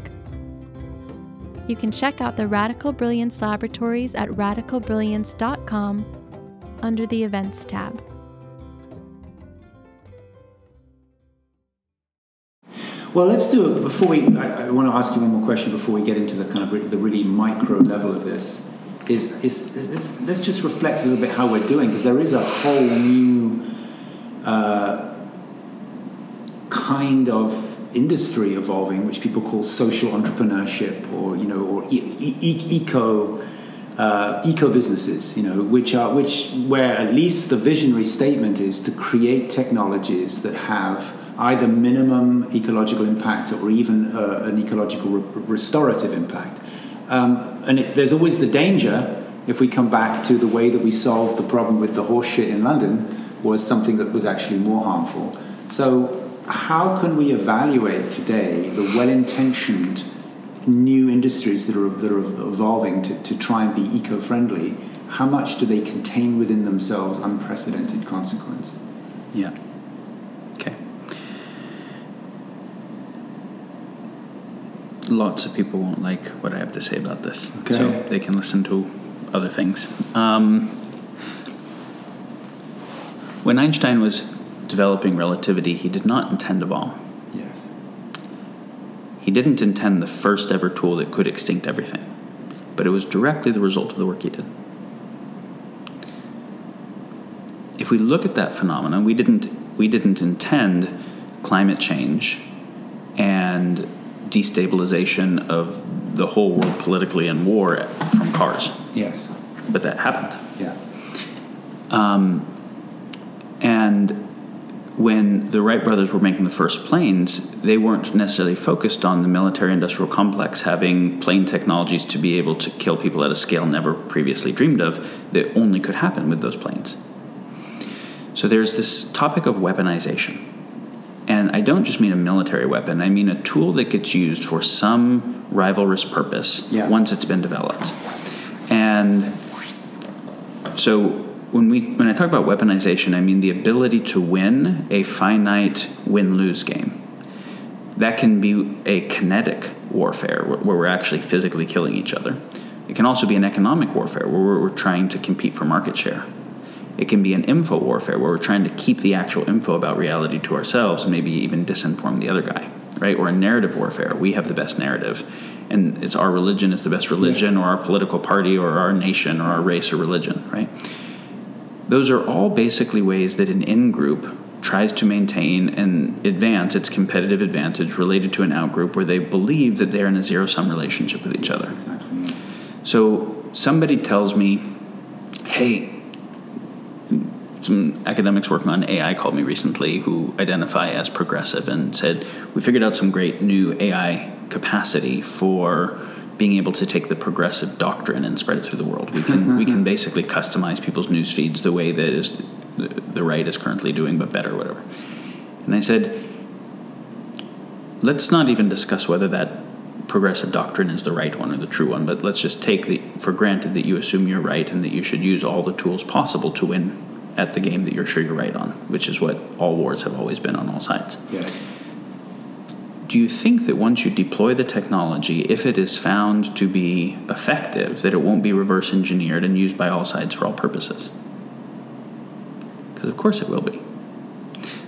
You can check out the Radical Brilliance Laboratories at radicalbrilliance.com under the Events tab. Well, let's do it before we. I, I, want to ask you one more question before we get into the kind of the really micro level of this. Is is let's, let's just reflect a little bit how we're doing because there is a whole new uh, kind of industry evolving, which people call social entrepreneurship, or you know, or e- e- eco uh, eco businesses, you know, which are which where at least the visionary statement is to create technologies that have either minimum ecological impact or even uh, an ecological re- restorative impact. Um, and it, there's always the danger if we come back to the way that we solved the problem with the horse shit in London was something that was actually more harmful. So how can we evaluate today the well-intentioned new industries that are, that are evolving to, to try and be eco-friendly? How much do they contain within themselves unprecedented consequence? Yeah okay lots of people won't like what i have to say about this okay. so they can listen to other things um, when einstein was developing relativity, he did not intend a bomb. Yes. He didn't intend the first ever tool that could extinct everything, but it was directly the result of the work he did. If we look at that phenomenon, we didn't we didn't intend climate change and destabilization of the whole world politically and war from cars. Yes. But that happened. Yeah. Um, and when the Wright brothers were making the first planes, they weren't necessarily focused on the military industrial complex having plane technologies to be able to kill people at a scale never previously dreamed of that only could happen with those planes. So there's this topic of weaponization. And I don't just mean a military weapon, I mean a tool that gets used for some rivalrous purpose yeah. once it's been developed. And so when we when I talk about weaponization, I mean the ability to win a finite win-lose game. That can be a kinetic warfare where we're actually physically killing each other. It can also be an economic warfare where we're trying to compete for market share. It can be an info warfare where we're trying to keep the actual info about reality to ourselves and maybe even disinform the other guy, right? Or a narrative warfare. We have the best narrative, and it's our religion is the best religion, yes. or our political party, or our nation, or our race or religion, right? Those are all basically ways that an in group tries to maintain and advance its competitive advantage related to an out group where they believe that they're in a zero sum relationship with each other. Exactly. So somebody tells me, hey, some academics working on AI called me recently who identify as progressive and said, we figured out some great new AI capacity for being able to take the progressive doctrine and spread it through the world. We can we can [laughs] basically customize people's news feeds the way that is the right is currently doing, but better, whatever. And I said, let's not even discuss whether that progressive doctrine is the right one or the true one, but let's just take the, for granted that you assume you're right and that you should use all the tools possible to win at the game that you're sure you're right on, which is what all wars have always been on all sides. Yes do you think that once you deploy the technology, if it is found to be effective, that it won't be reverse engineered and used by all sides for all purposes? Because, of course, it will be.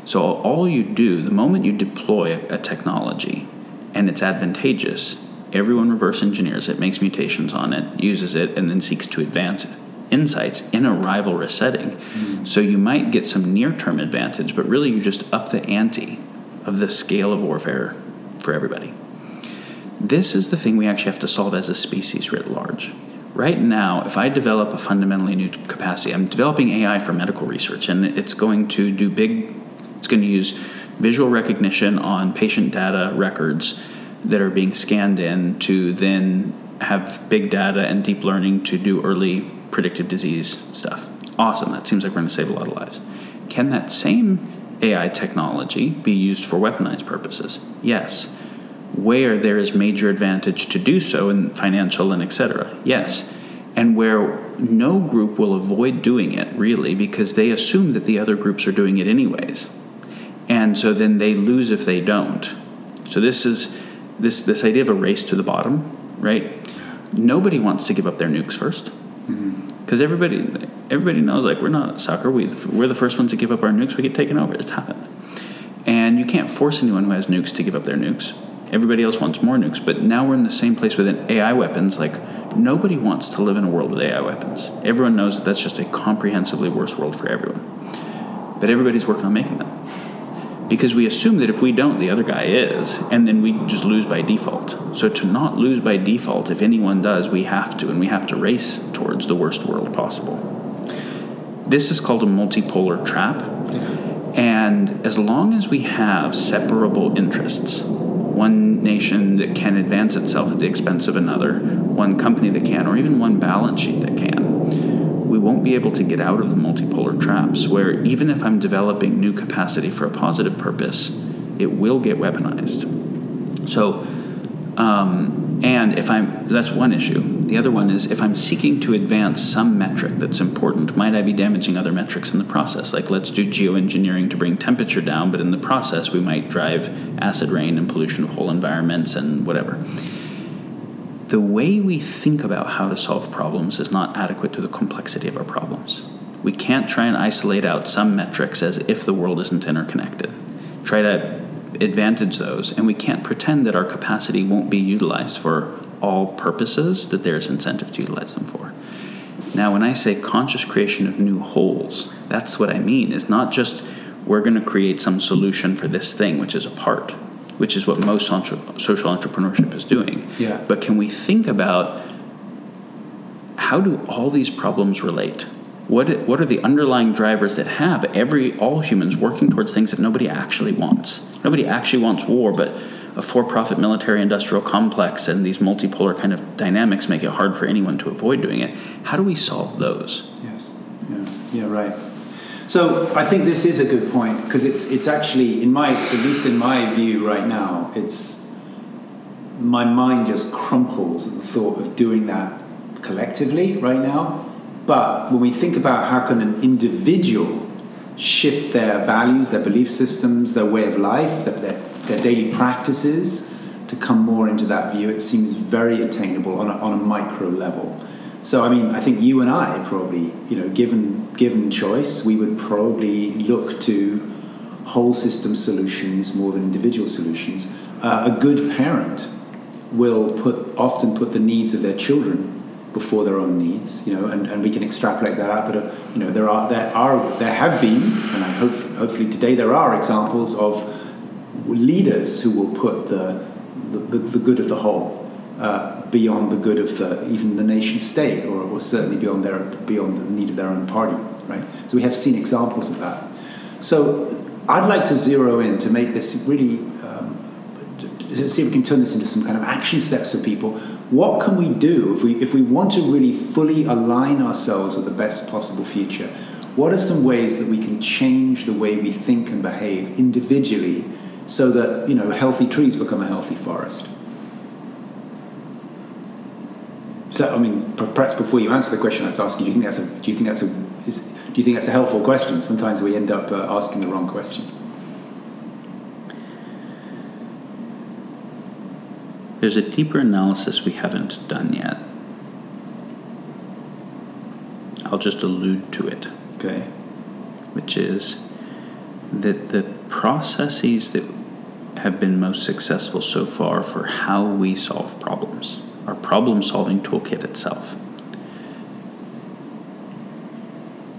So, all you do, the moment you deploy a, technology and it's advantageous, everyone reverse engineers it, makes mutations on it, uses it, and then seeks to advance it insights in a rivalrous setting. Mm-hmm. So you might get some near term advantage, but really you just up the ante of the scale of warfare for everybody. This is the thing we actually have to solve as a species writ large. Right now, if I develop a fundamentally new capacity, I'm developing AI for medical research, and it's going to do big, it's going to use visual recognition on patient data records that are being scanned in to then have big data and deep learning to do early predictive disease stuff. Awesome, that seems like we're going to save a lot of lives. Can that same AI technology be used for weaponized purposes? Yes. Where there is major advantage to do so in financial and etc. Yes. and where no group will avoid doing it really because they assume that the other groups are doing it anyways. And so then they lose if they don't. So this is this this idea of a race to the bottom, right? Nobody wants to give up their nukes first. Mm-hmm. Because everybody everybody knows like we're not sucker. We we're the first ones to give up our nukes. We get taken over. It's happened. And you can't force anyone who has nukes to give up their nukes. Everybody else wants more nukes. But now we're in the same place with AI weapons. Like nobody wants to live in a world with AI weapons. Everyone knows that that's just a comprehensively worse world for everyone. But everybody's working on making them because we assume that if we don't, the other guy is, and then we just lose by default. So to not lose by default, if anyone does, we have to, and we have to race towards the worst world possible. This is called a multipolar trap, and as long as we have separable interests, one nation that can advance itself at the expense of another, one company that can, or even one balance sheet that can, we won't be able to get out of the multipolar traps where even if I'm developing new capacity for a positive purpose, it will get weaponized. So, um, and if I'm, that's one issue. The other one is if I'm seeking to advance some metric that's important, might I be damaging other metrics in the process? Like let's do geoengineering to bring temperature down, but in the process we might drive acid rain and pollution of whole environments and whatever the way we think about how to solve problems is not adequate to the complexity of our problems. We can't try and isolate out some metrics as if the world isn't interconnected. Try to advantage those, and we can't pretend that our capacity won't be utilized for all purposes that there's incentive to utilize them for. Now, when I say conscious creation of new wholes, that's what I mean. It's not just we're going to create some solution for this thing, which is a part which is what most social entrepreneurship is doing. Yeah. But can we think about how do all these problems relate? What what are the underlying drivers that have every all humans working towards things that nobody actually wants? Nobody actually wants war, but a for-profit military-industrial complex and these multipolar kind of dynamics make it hard for anyone to avoid doing it. How do we solve those? Yes. Yeah. Yeah. Right. So I think this is a good point because it's it's actually in my at least in my view right now it's my mind just crumples at the thought of doing that collectively right now. But when we think about how can an individual shift their values, their belief systems, their way of life, their, their, their daily practices to come more into that view, it seems very attainable on a, on a micro level. So I mean, I think you and I probably, you know, given given choice, we would probably look to whole system solutions more than individual solutions. Uh, a good parent will put often put the needs of their children before their own needs, you know, and, and we can extrapolate that out. But uh, you know, there are there are there have been, and I hope hopefully today there are examples of leaders who will put the the, the, the good of the whole uh, beyond the good of the even the nation state, or, or certainly beyond their beyond the need of their own party, right? So we have seen examples of that. So I'd like to zero in to make this really um, to see if we can turn this into some kind of action steps for people. What can we do if we if we want to really fully align ourselves with the best possible future? What are some ways that we can change the way we think and behave individually, so that you know healthy trees become a healthy forest? So, I mean, perhaps before you answer the question, I'd ask you: Do you think that's a? Do you think that's a? Is, do you think that's a helpful question? Sometimes we end up uh, asking the wrong question. There's a deeper analysis we haven't done yet. I'll just allude to it, Okay. which is that the processes that have been most successful so far for how we solve problems, our problem solving toolkit itself,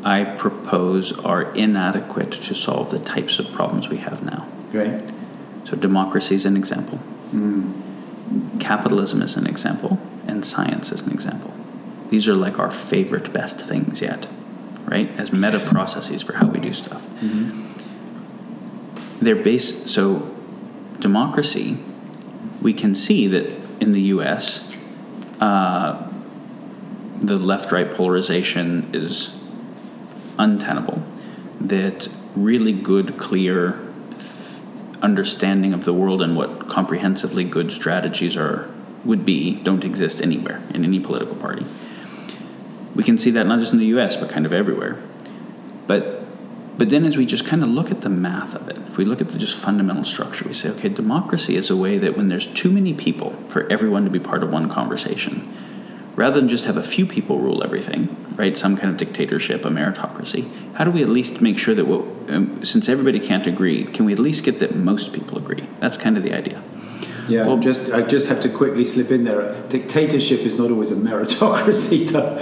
I propose are inadequate to solve the types of problems we have now. Okay. So, democracy is an example, hmm. capitalism is an example, and science is an example. These are like our favorite, best things yet, right? As meta processes for how we do stuff. Mm-hmm. They're based, so democracy, we can see that in the US, uh, the left right polarization is untenable. That really good, clear understanding of the world and what comprehensively good strategies are would be don't exist anywhere in any political party. We can see that not just in the U.S. but kind of everywhere. But but then as we just kind of look at the math of it, if we look at the just fundamental structure, we say, okay, democracy is a way that when there's too many people for everyone to be part of one conversation, rather than just have a few people rule everything, right? Some kind of dictatorship, a meritocracy. How do we at least make sure that, what, um, since everybody can't agree, can we at least get that most people agree? That's kind of the idea. Yeah, well, just I just have to quickly slip in there. Dictatorship is not always a meritocracy, [laughs] though.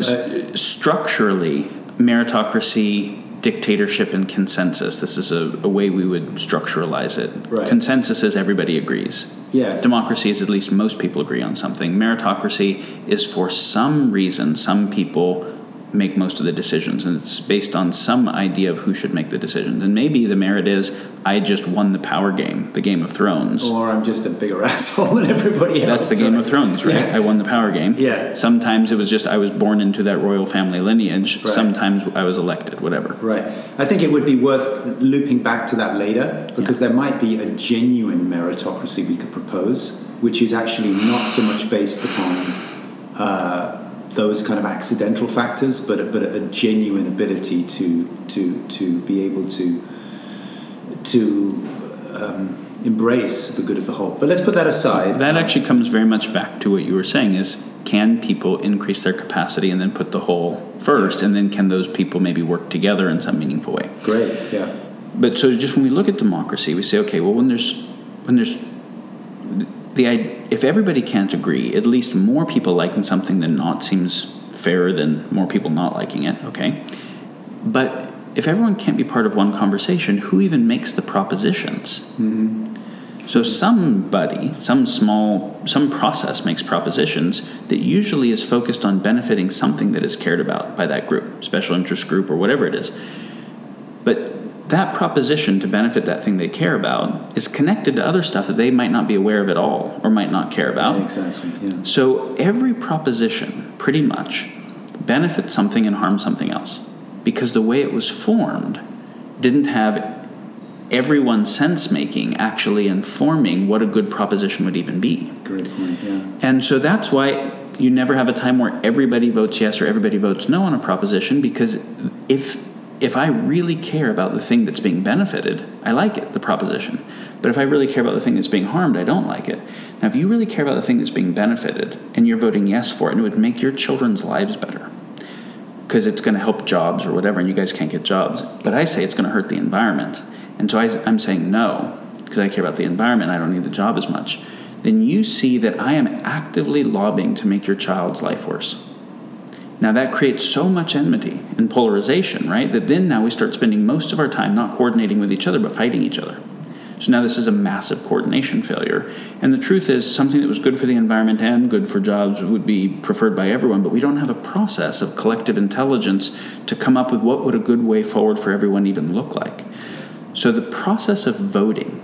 Uh, structurally, meritocracy, dictatorship, and consensus. This is a, a way we would structuralize it. Right. Consensus is everybody agrees. Yes. Democracy is at least most people agree on something. Meritocracy is for some reason, some people make most of the decisions, and it's based on some idea of who should make the decisions. And maybe the merit is I just won the power game, the Game of Thrones. Or I'm just a bigger [laughs] asshole than everybody else. That's the Game of Thrones, right? Yeah. I won the power game. Yeah. Sometimes it was just I was born into that royal family lineage. Right. Sometimes I was elected, whatever. Right. I think it would be worth looping back to that later because Yeah. there might be a genuine meritocracy we could propose, which is actually not so much based upon uh, those kind of accidental factors, but a, but a genuine ability to to to be able to to um, embrace the good of the whole. But let's put that aside. That actually comes very much back to what you were saying is can people increase their capacity and then put the whole first Yes. and then can those people maybe work together in some meaningful way? Great. Yeah. But so just when we look at democracy, we say, okay, well, when there's when there's the if everybody can't agree, at least more people liking something than not seems fairer than more people not liking it. Okay, but if everyone can't be part of one conversation, who even makes the propositions? Mm-hmm. So somebody, some small, some process makes propositions that usually is focused on benefiting something that is cared about by that group, special interest group or whatever it is. But that proposition to benefit that thing they care about is connected to other stuff that they might not be aware of at all or might not care about. Exactly. Yeah. So every proposition, pretty much, benefits something and harms something else. Because the way it was formed didn't have everyone's sense making actually informing what a good proposition would even be. Great point. Yeah. And so that's why you never have a time where everybody votes yes or everybody votes no on a proposition because if if I really care about the thing that's being benefited, I like it, the proposition. But if I really care about the thing that's being harmed, I don't like it. Now, if you really care about the thing that's being benefited and you're voting yes for it, and it would make your children's lives better because it's going to help jobs or whatever, and you guys can't get jobs. But I say it's going to hurt the environment. And so I, I'm saying no because I care about the environment. I don't need the job as much. Then you see that I am actively lobbying to make your child's life worse. Now that creates so much enmity and polarization, right? That then now we start spending most of our time not coordinating with each other but fighting each other. So now this is a massive coordination failure. And the truth is, something that was good for the environment and good for jobs would be preferred by everyone, but we don't have a process of collective intelligence to come up with what would a good way forward for everyone even look like. So the process of voting,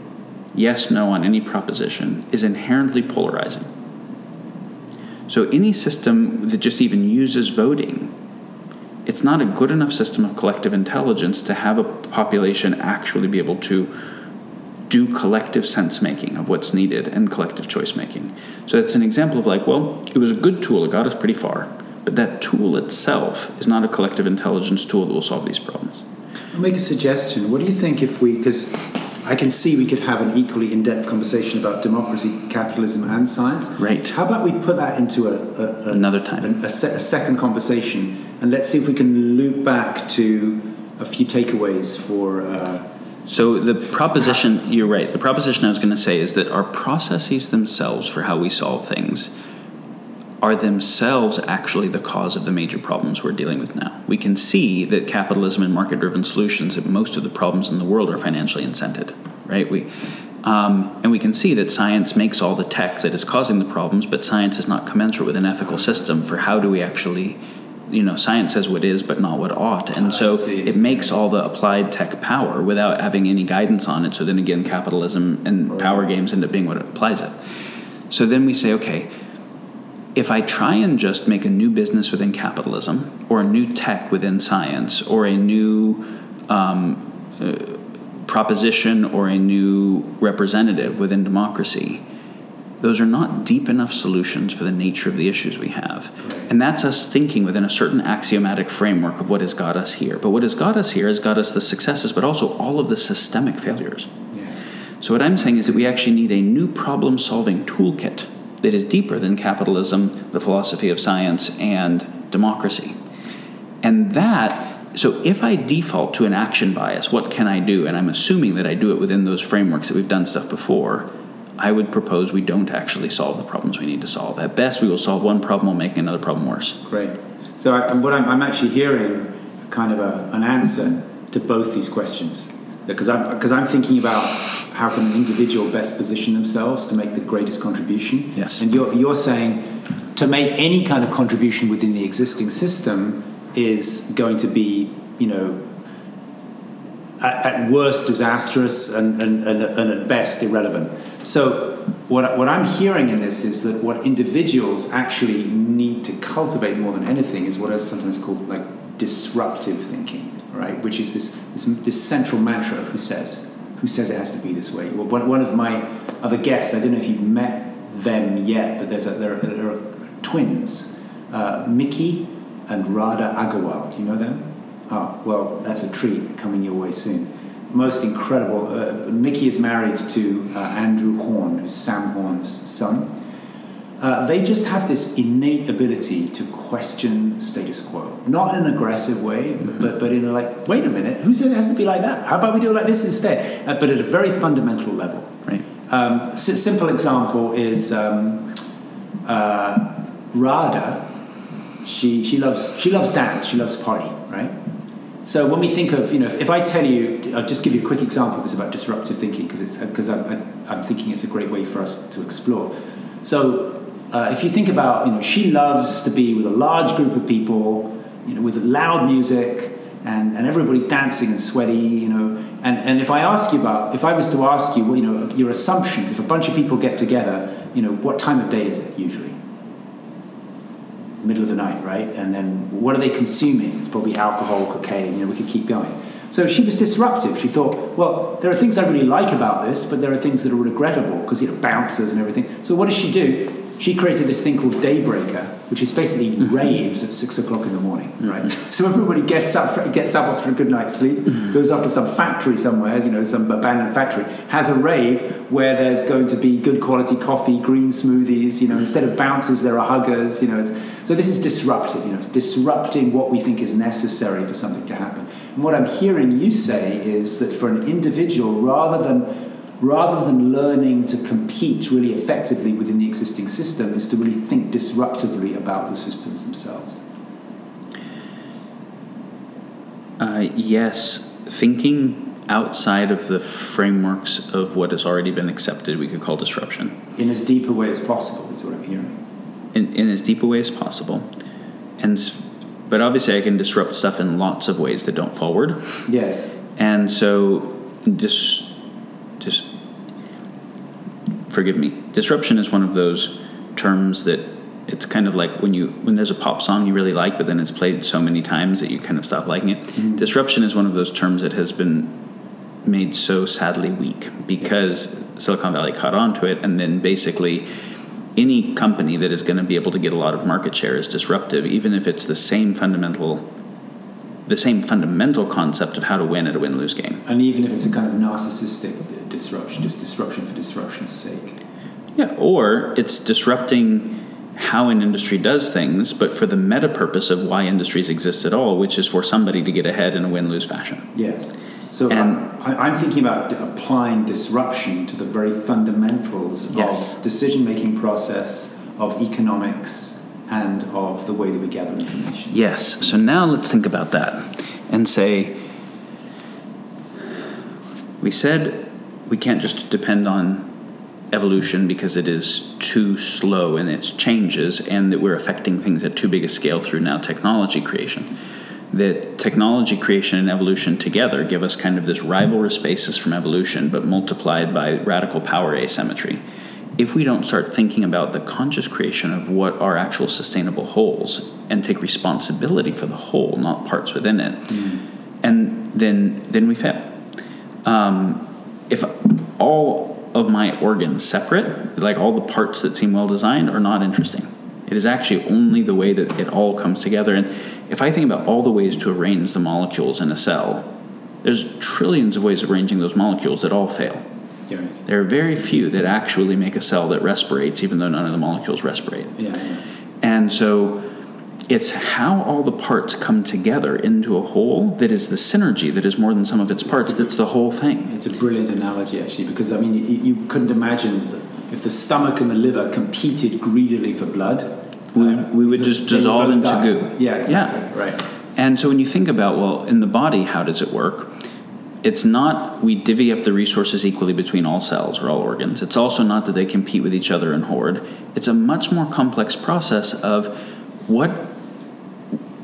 yes, no on any proposition, is inherently polarizing. So any system that just even uses voting, it's not a good enough system of collective intelligence to have a population actually be able to do collective sense making of what's needed and collective choice making. So that's an example of like, well, it was a good tool, it got us pretty far, but that tool itself is not a collective intelligence tool that will solve these problems. I'll make a suggestion. What do you think if we, because I can see we could have an equally in depth conversation about democracy, capitalism, and science. Right. How about we put that into a, a, a Another time. a, a, se- a second conversation, and let's see if we can loop back to a few takeaways for. Uh, So the proposition, you're right. The proposition I was going to say is that our processes themselves for how we solve things are themselves actually the cause of the major problems we're dealing with now. We can see that capitalism and market-driven solutions, that most of the problems in the world are financially incented, right? We, um, and we can see that science makes all the tech that is causing the problems, but science is not commensurate with an ethical system for how do we actually, you know, science says what is, but not what ought, and so it makes all the applied tech power without having any guidance on it. So then again, capitalism and power games end up being what applies it. So then we say, okay, if I try and just make a new business within capitalism, or a new tech within science, or a new um, uh, proposition, or a new representative within democracy, those are not deep enough solutions for the nature of the issues we have. And that's us thinking within a certain axiomatic framework of what has got us here. But what has got us here has got us the successes, but also all of the systemic failures. Yes. So, what I'm saying is that we actually need a new problem solving toolkit that is deeper than capitalism, the philosophy of science, and democracy. And that, so if I default to an action bias, what can I do? And I'm assuming that I do it within those frameworks that we've done stuff before. I would propose we don't actually solve the problems we need to solve. At best, we will solve one problem while making another problem worse. Great. So I, what I'm, I'm actually hearing kind of a, an answer to both these questions because I'm because I'm thinking about how can an individual best position themselves to make the greatest contribution. Yes. And you're you're saying to make any kind of contribution within the existing system is going to be you know at, at worst disastrous and, and, and, and at best irrelevant. So what, what I'm hearing in this is that what individuals actually need to cultivate more than anything is what I sometimes call like disruptive thinking, right? Which is this, this, this central mantra of who says, who says it has to be this way. Well, one, one of my other guests, I don't know if you've met them yet, but there's a, there, are, there are twins, uh, Miki and Radha Agrawal. Do you know them? Oh, well, that's a treat coming your way soon most incredible. Uh, Miki is married to uh, Andrew Horn, who's Sam Horn's son. Uh, they just have this innate ability to question status quo, not in an aggressive way, mm-hmm. but, but in a like, wait a minute, who said it has to be like that? How about we do it like this instead? Uh, but at a very fundamental level. Right. Um, simple example is um, uh, Radha. She she loves she loves dance. She loves party. Right. So when we think of, you know, if I tell you, I'll just give you a quick example of this about disruptive thinking because it's because I'm, I'm thinking it's a great way for us to explore. So uh, if you think about, you know, she loves to be with a large group of people, you know, with loud music and, and everybody's dancing and sweaty, you know. And, and if I ask you about, if I was to ask you, you know, your assumptions, if a bunch of people get together, you know, what time of day is it usually? middle of the night, right? And then what are they consuming? It's probably alcohol, cocaine, you know, we could keep going. So she was disruptive. She thought, well, there are things I really like about this, but there are things that are regrettable because, you know, bouncers and everything. So what does she do? She created this thing called Daybreaker, which is basically mm-hmm. raves at six o'clock in the morning, right? Mm-hmm. [laughs] So everybody gets up, gets up after a good night's sleep, mm-hmm. goes off to some factory somewhere, you know, some abandoned factory, has a rave where there's going to be good quality coffee, green smoothies, you know, instead of bouncers, there are huggers, you know. so this is disruptive, you know, it's disrupting what we think is necessary for something to happen. And what I'm hearing you say is that for an individual, rather than rather than learning to compete really effectively within the existing system, is to really think disruptively about the systems themselves. Uh, yes, thinking outside of the frameworks of what has already been accepted, we could call disruption. In as deep a way as possible, is what I'm hearing. In, in as deep a way as possible. And, but obviously, I can disrupt stuff in lots of ways that don't forward. Yes. And so, just, just forgive me. Disruption is one of those terms that it's kind of like when you when there's a pop song you really like, but then it's played so many times that you kind of stop liking it. Mm-hmm. Disruption is one of those terms that has been made so sadly weak because yeah. Silicon Valley caught on to it, and then basically any company that is going to be able to get a lot of market share is disruptive, even if it's the same fundamental the same fundamental concept of how to win at a win lose game. And even if it's a kind of narcissistic disruption, just disruption for disruption's sake. Yeah, or it's disrupting how an industry does things, but for the meta purpose of why industries exist at all, which is for somebody to get ahead in a win lose fashion. Yes. So and, um, I'm thinking about applying disruption to the very fundamentals yes. of decision making process, of economics, and of the way that we gather information. Yes. So now let's think about that and say we said we can't just depend on evolution because it is too slow in its changes and that we're affecting things at too big a scale through now technology creation. That technology creation and evolution together give us kind of this rivalrous basis from evolution, but multiplied by radical power asymmetry if we don't start thinking about the conscious creation of what are actual sustainable wholes and take responsibility for the whole, not parts within it, mm. and then then we fail. Um, if all of my organs separate, like all the parts that seem well designed, are not interesting. It is actually only the way that it all comes together. And if I think about all the ways to arrange the molecules in a cell, there's trillions of ways of arranging those molecules that all fail. There are very few that actually make a cell that respirates, even though none of the molecules respirate. Yeah, yeah. And so it's how all the parts come together into a whole that is the synergy that is more than some of its parts. That's the whole thing. It's a brilliant analogy, actually, because I mean, you, you couldn't imagine if the stomach and the liver competed greedily for blood, We, um, we would the- just would dissolve into die. goo. Yeah, exactly. Yeah. Right. And so when you think about, well, in the body, how does it work? It's not we divvy up the resources equally between all cells or all organs. It's also not that they compete with each other and hoard. It's a much more complex process of what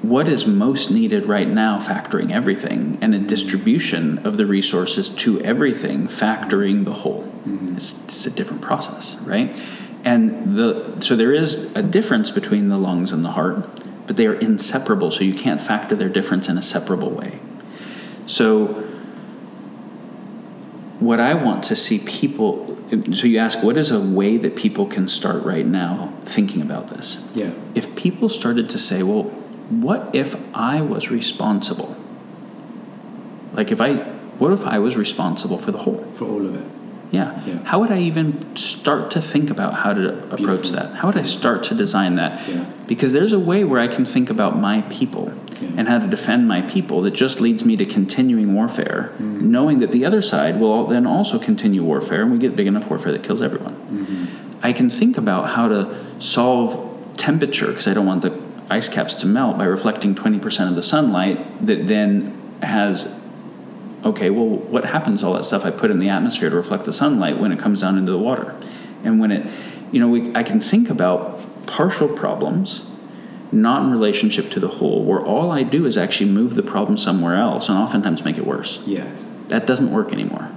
what is most needed right now, factoring everything, and a distribution of the resources to everything, factoring the whole. Mm-hmm. It's, it's a different process, right? And the so there is a difference between the lungs and the heart, but they are inseparable. So you can't factor their difference in a separable way. So what I want to see people. So you ask, what is a way that people can start right now thinking about this? Yeah. if people started to say, well, what if I was responsible? Like, if I, what if I was responsible for the whole? For all of it. Yeah. Yeah. How would I even start to think about how to approach Beautiful. that? How would I start to design that? Yeah. Because there's a way where I can think about my people Yeah. and how to defend my people that just leads me to continuing warfare, Mm. knowing that the other side will then also continue warfare and we get big enough warfare that kills everyone. Mm-hmm. I can think about how to solve temperature because I don't want the ice caps to melt by reflecting 20% of the sunlight that then has okay, well, what happens all that stuff I put in the atmosphere to reflect the sunlight when it comes down into the water? And when it, you know, we, I can think about partial problems, not in relationship to the whole, where all I do is actually move the problem somewhere else and oftentimes make it worse. Yes. That doesn't work anymore.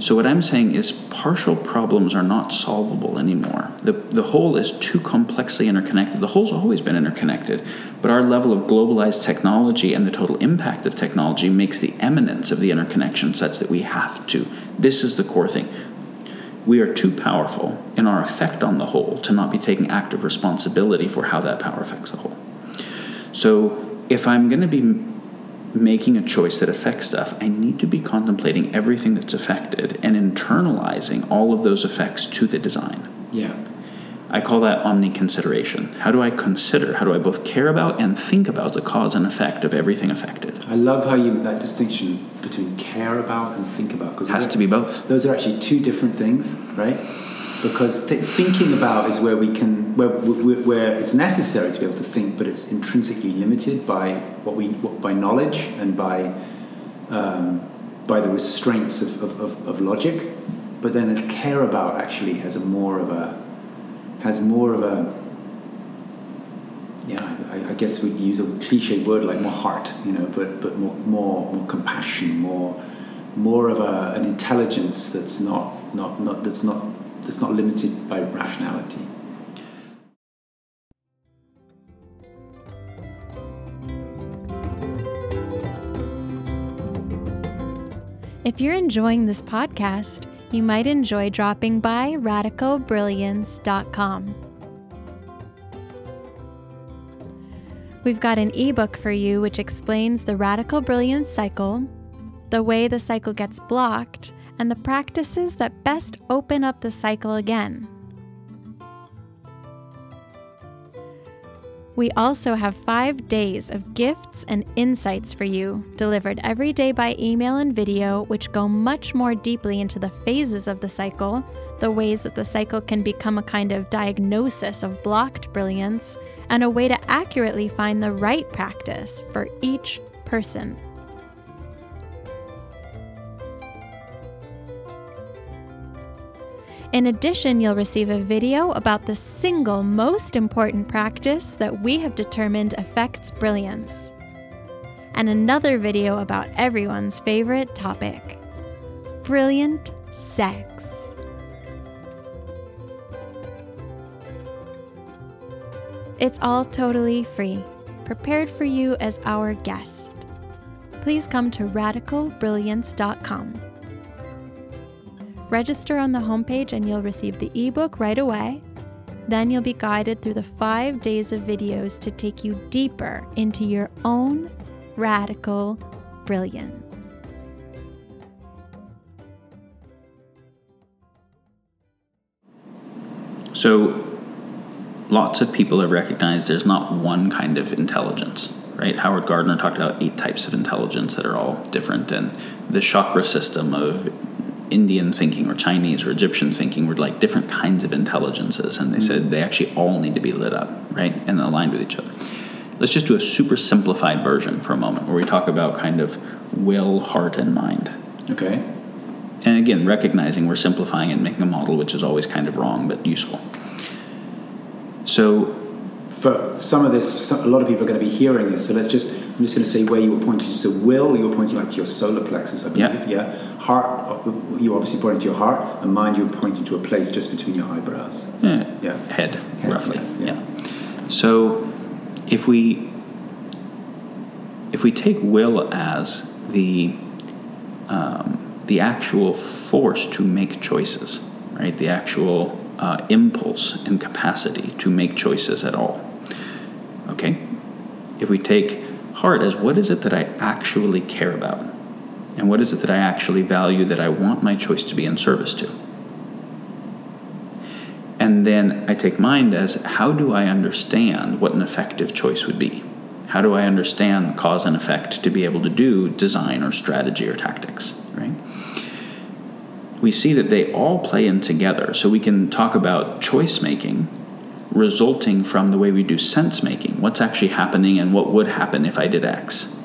So what I'm saying is partial problems are not solvable anymore. The the whole is too complexly interconnected. The whole's always been interconnected, but our level of globalized technology and the total impact of technology makes the eminence of the interconnection such that we have to. This is the core thing. We are too powerful in our effect on the whole to not be taking active responsibility for how that power affects the whole. So if I'm going to be making a choice that affects stuff, I need to be contemplating everything that's affected and internalizing all of those effects to the design. Yeah. I call that omni consideration. How do I consider? How do I both care about and think about the cause and effect of everything affected? I love how you that distinction between care about and think about because It has to be both. those are actually two different things, right? Because th- thinking about is where we can, where, where, it's necessary to be able to think, but it's intrinsically limited by what we, by knowledge and by, um, by the restraints of, of, of, of logic. But then the care about actually has a more of a, has more of a, yeah, I, I guess we'd use a cliche word like more heart, you know, but but more more more compassion, more more of a, an intelligence that's not not not that's not that's not limited by rationality. If you're enjoying this podcast, you might enjoy dropping by radicalbrilliance.com. We've got an ebook for you which explains the radical brilliance cycle, the way the cycle gets blocked, and the practices that best open up the cycle again. We also have five days of gifts and insights for you, delivered every day by email and video, which go much more deeply into the phases of the cycle, the ways that the cycle can become a kind of diagnosis of blocked brilliance, and a way to accurately find the right practice for each person. In addition, you'll receive a video about the single most important practice that we have determined affects brilliance, and another video about everyone's favorite topic brilliant sex. It's all totally free, prepared for you as our guest. Please come to radicalbrilliance.com. Register on the homepage and you'll receive the ebook right away. Then you'll be guided through the five days of videos to take you deeper into your own radical brilliance. So, lots of people have recognized there's not one kind of intelligence, right? Howard Gardner talked about eight types of intelligence that are all different, and the chakra system of Indian thinking or Chinese or Egyptian thinking were like different kinds of intelligences, and they mm-hmm. said they actually all need to be lit up, right, and aligned with each other. Let's just do a super simplified version for a moment where we talk about kind of will, heart, and mind. Okay. And again, recognizing we're simplifying and making a model which is always kind of wrong but useful. So, for some of this, some, a lot of people are going to be hearing this. So let's just, I'm just going to say where you were pointing. So will, you were pointing like to your solar plexus, I believe. Yeah. yeah. Heart, you obviously pointing to your heart, and mind, you were pointing to a place just between your eyebrows. Yeah. Yeah. Head, Head roughly. Yeah. yeah. So, if we if we take will as the um, the actual force to make choices, right? The actual uh, impulse and capacity to make choices at all. Okay? If we take heart as what is it that I actually care about? And what is it that I actually value that I want my choice to be in service to? And then I take mind as how do I understand what an effective choice would be? How do I understand cause and effect to be able to do design or strategy or tactics, right? we see that they all play in together. So we can talk about choice making resulting from the way we do sense making what's actually happening and what would happen if I did X,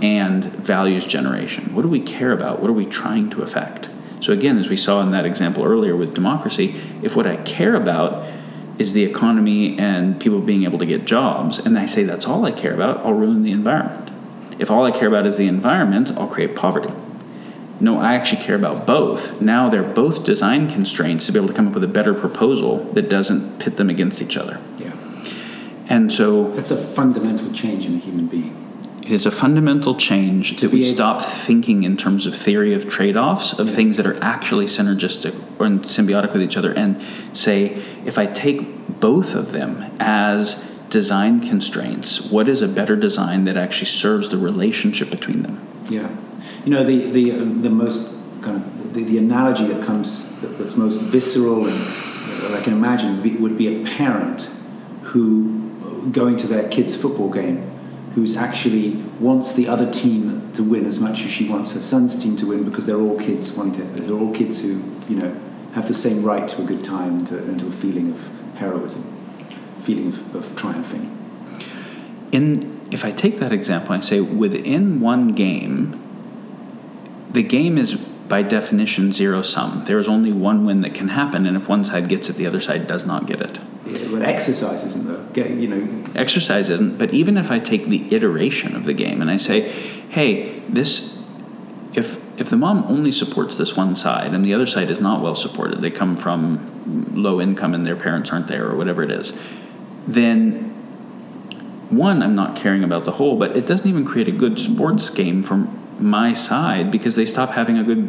and values generation. What do we care about? What are we trying to affect? So, again, as we saw in that example earlier with democracy, if what I care about is the economy and people being able to get jobs, and I say that's all I care about, I'll ruin the environment. If all I care about is the environment, I'll create poverty no, I actually care about both. Now they're both design constraints to be able to come up with a better proposal that doesn't pit them against each other. Yeah. And so that's a fundamental change in a human being. It is a fundamental change that we stop thinking in terms of theory of trade-offs of yes. things that are actually synergistic or symbiotic with each other and say if I take both of them as design constraints, what is a better design that actually serves the relationship between them? Yeah. You know, the, the, um, the most kind of the, the analogy that comes that, that's most visceral and that I can imagine would be, would be a parent who going to their kid's football game who's actually wants the other team to win as much as she wants her son's team to win because they're all kids wanting to, they're all kids who you know have the same right to a good time to, and to a feeling of heroism, feeling of, of triumphing. In if I take that example, and say within one game, the game is by definition zero sum. There is only one win that can happen, and if one side gets it, the other side does not get it. Yeah, but exercise isn't though. You know, exercise isn't. But even if I take the iteration of the game and I say, "Hey, this," if if the mom only supports this one side and the other side is not well supported, they come from low income and their parents aren't there or whatever it is, then one, I'm not caring about the whole, but it doesn't even create a good sports game from my side because they stop having a good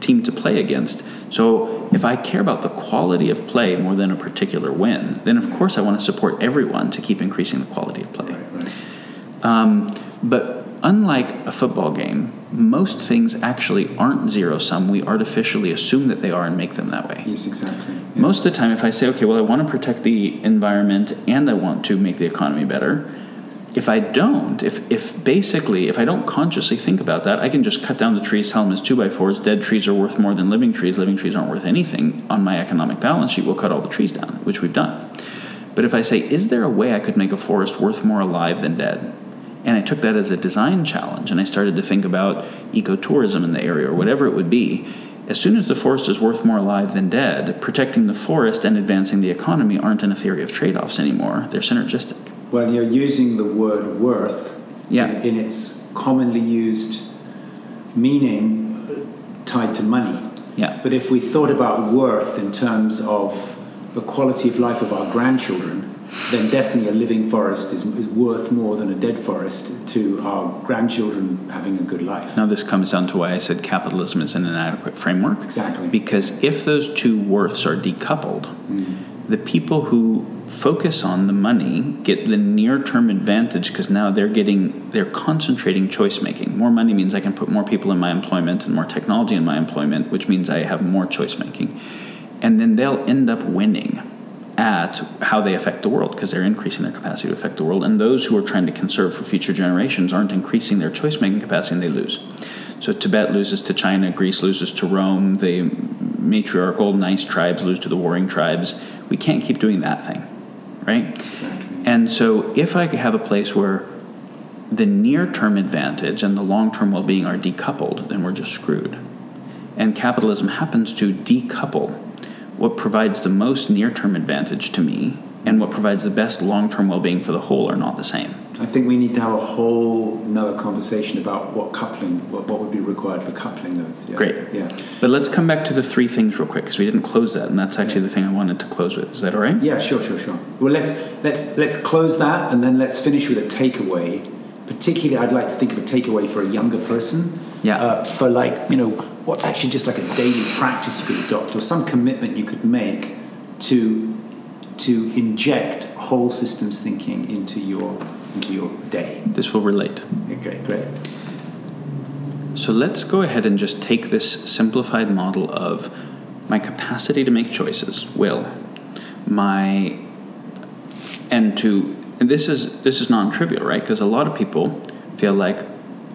team to play against. So if I care about the quality of play more than a particular win, then of course I want to support everyone to keep increasing the quality of play. Right, right. Um, but unlike a football game, most things actually aren't zero sum. We artificially assume that they are and make them that way. Yes, exactly. Yeah. Most of the time, if I say, okay, well, I want to protect the environment and I want to make the economy better, if I don't, if, if basically, if I don't consciously think about that, I can just cut down the trees, sell them as two by fours. Dead trees are worth more than living trees. Living trees aren't worth anything. On my economic balance sheet, we'll cut all the trees down, which we've done. But if I say, is there a way I could make a forest worth more alive than dead? And I took that as a design challenge and I started to think about ecotourism in the area or whatever it would be. As soon as the forest is worth more alive than dead, protecting the forest and advancing the economy aren't in a theory of trade offs anymore. They're synergistic. Well, you're using the word worth yeah. in, in its commonly used meaning uh, tied to money. Yeah. But if we thought about worth in terms of the quality of life of our grandchildren, then definitely a living forest is, is worth more than a dead forest to our grandchildren having a good life. Now, this comes down to why I said capitalism is an inadequate framework. Exactly. Because if those two worths are decoupled, mm. The people who focus on the money get the near term advantage because now they're getting, they're concentrating choice making. More money means I can put more people in my employment and more technology in my employment, which means I have more choice making. And then they'll end up winning at how they affect the world because they're increasing their capacity to affect the world. And those who are trying to conserve for future generations aren't increasing their choice making capacity and they lose. So Tibet loses to China, Greece loses to Rome, the matriarchal nice tribes lose to the warring tribes. We can't keep doing that thing, right? Exactly. And so if I could have a place where the near term advantage and the long term well being are decoupled, then we're just screwed. And capitalism happens to decouple what provides the most near term advantage to me and what provides the best long term well being for the whole are not the same. I think we need to have a whole another conversation about what coupling, what, what would be required for coupling those. Yeah. Great. Yeah. But let's come back to the three things real quick because we didn't close that, and that's actually the thing I wanted to close with. Is that all right? Yeah, sure, sure, sure. Well, let's let's let's close that, and then let's finish with a takeaway. Particularly, I'd like to think of a takeaway for a younger person. Yeah. Uh, for like you know, what's actually just like a daily practice you could adopt, or some commitment you could make to to inject whole systems thinking into your into your day. This will relate. Okay, great. So let's go ahead and just take this simplified model of my capacity to make choices, will, my, and to, and this is this is non-trivial, right? Because a lot of people feel like,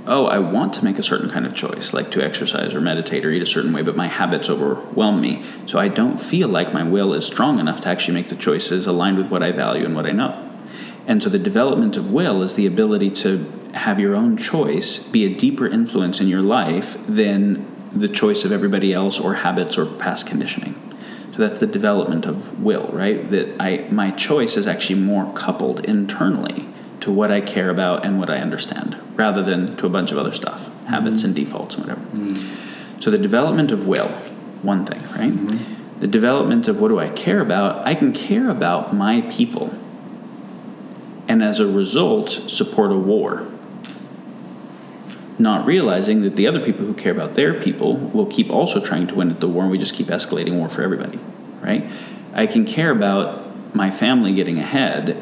oh, I want to make a certain kind of choice, like to exercise or meditate or eat a certain way, but my habits overwhelm me, so I don't feel like my will is strong enough to actually make the choices aligned with what I value and what I know. And so the development of will is the ability to have your own choice be a deeper influence in your life than the choice of everybody else or habits or past conditioning. So that's the development of will, right? That I my choice is actually more coupled internally to what I care about and what I understand, rather than to a bunch of other stuff, mm-hmm. habits and defaults and whatever. Mm-hmm. So the development of will, one thing, right? Mm-hmm. The development of what do I care about? I can care about my people and as a result support a war. Not realizing that the other people who care about their people will keep also trying to win at the war, and we just keep escalating war for everybody, right? I can care about my family getting ahead,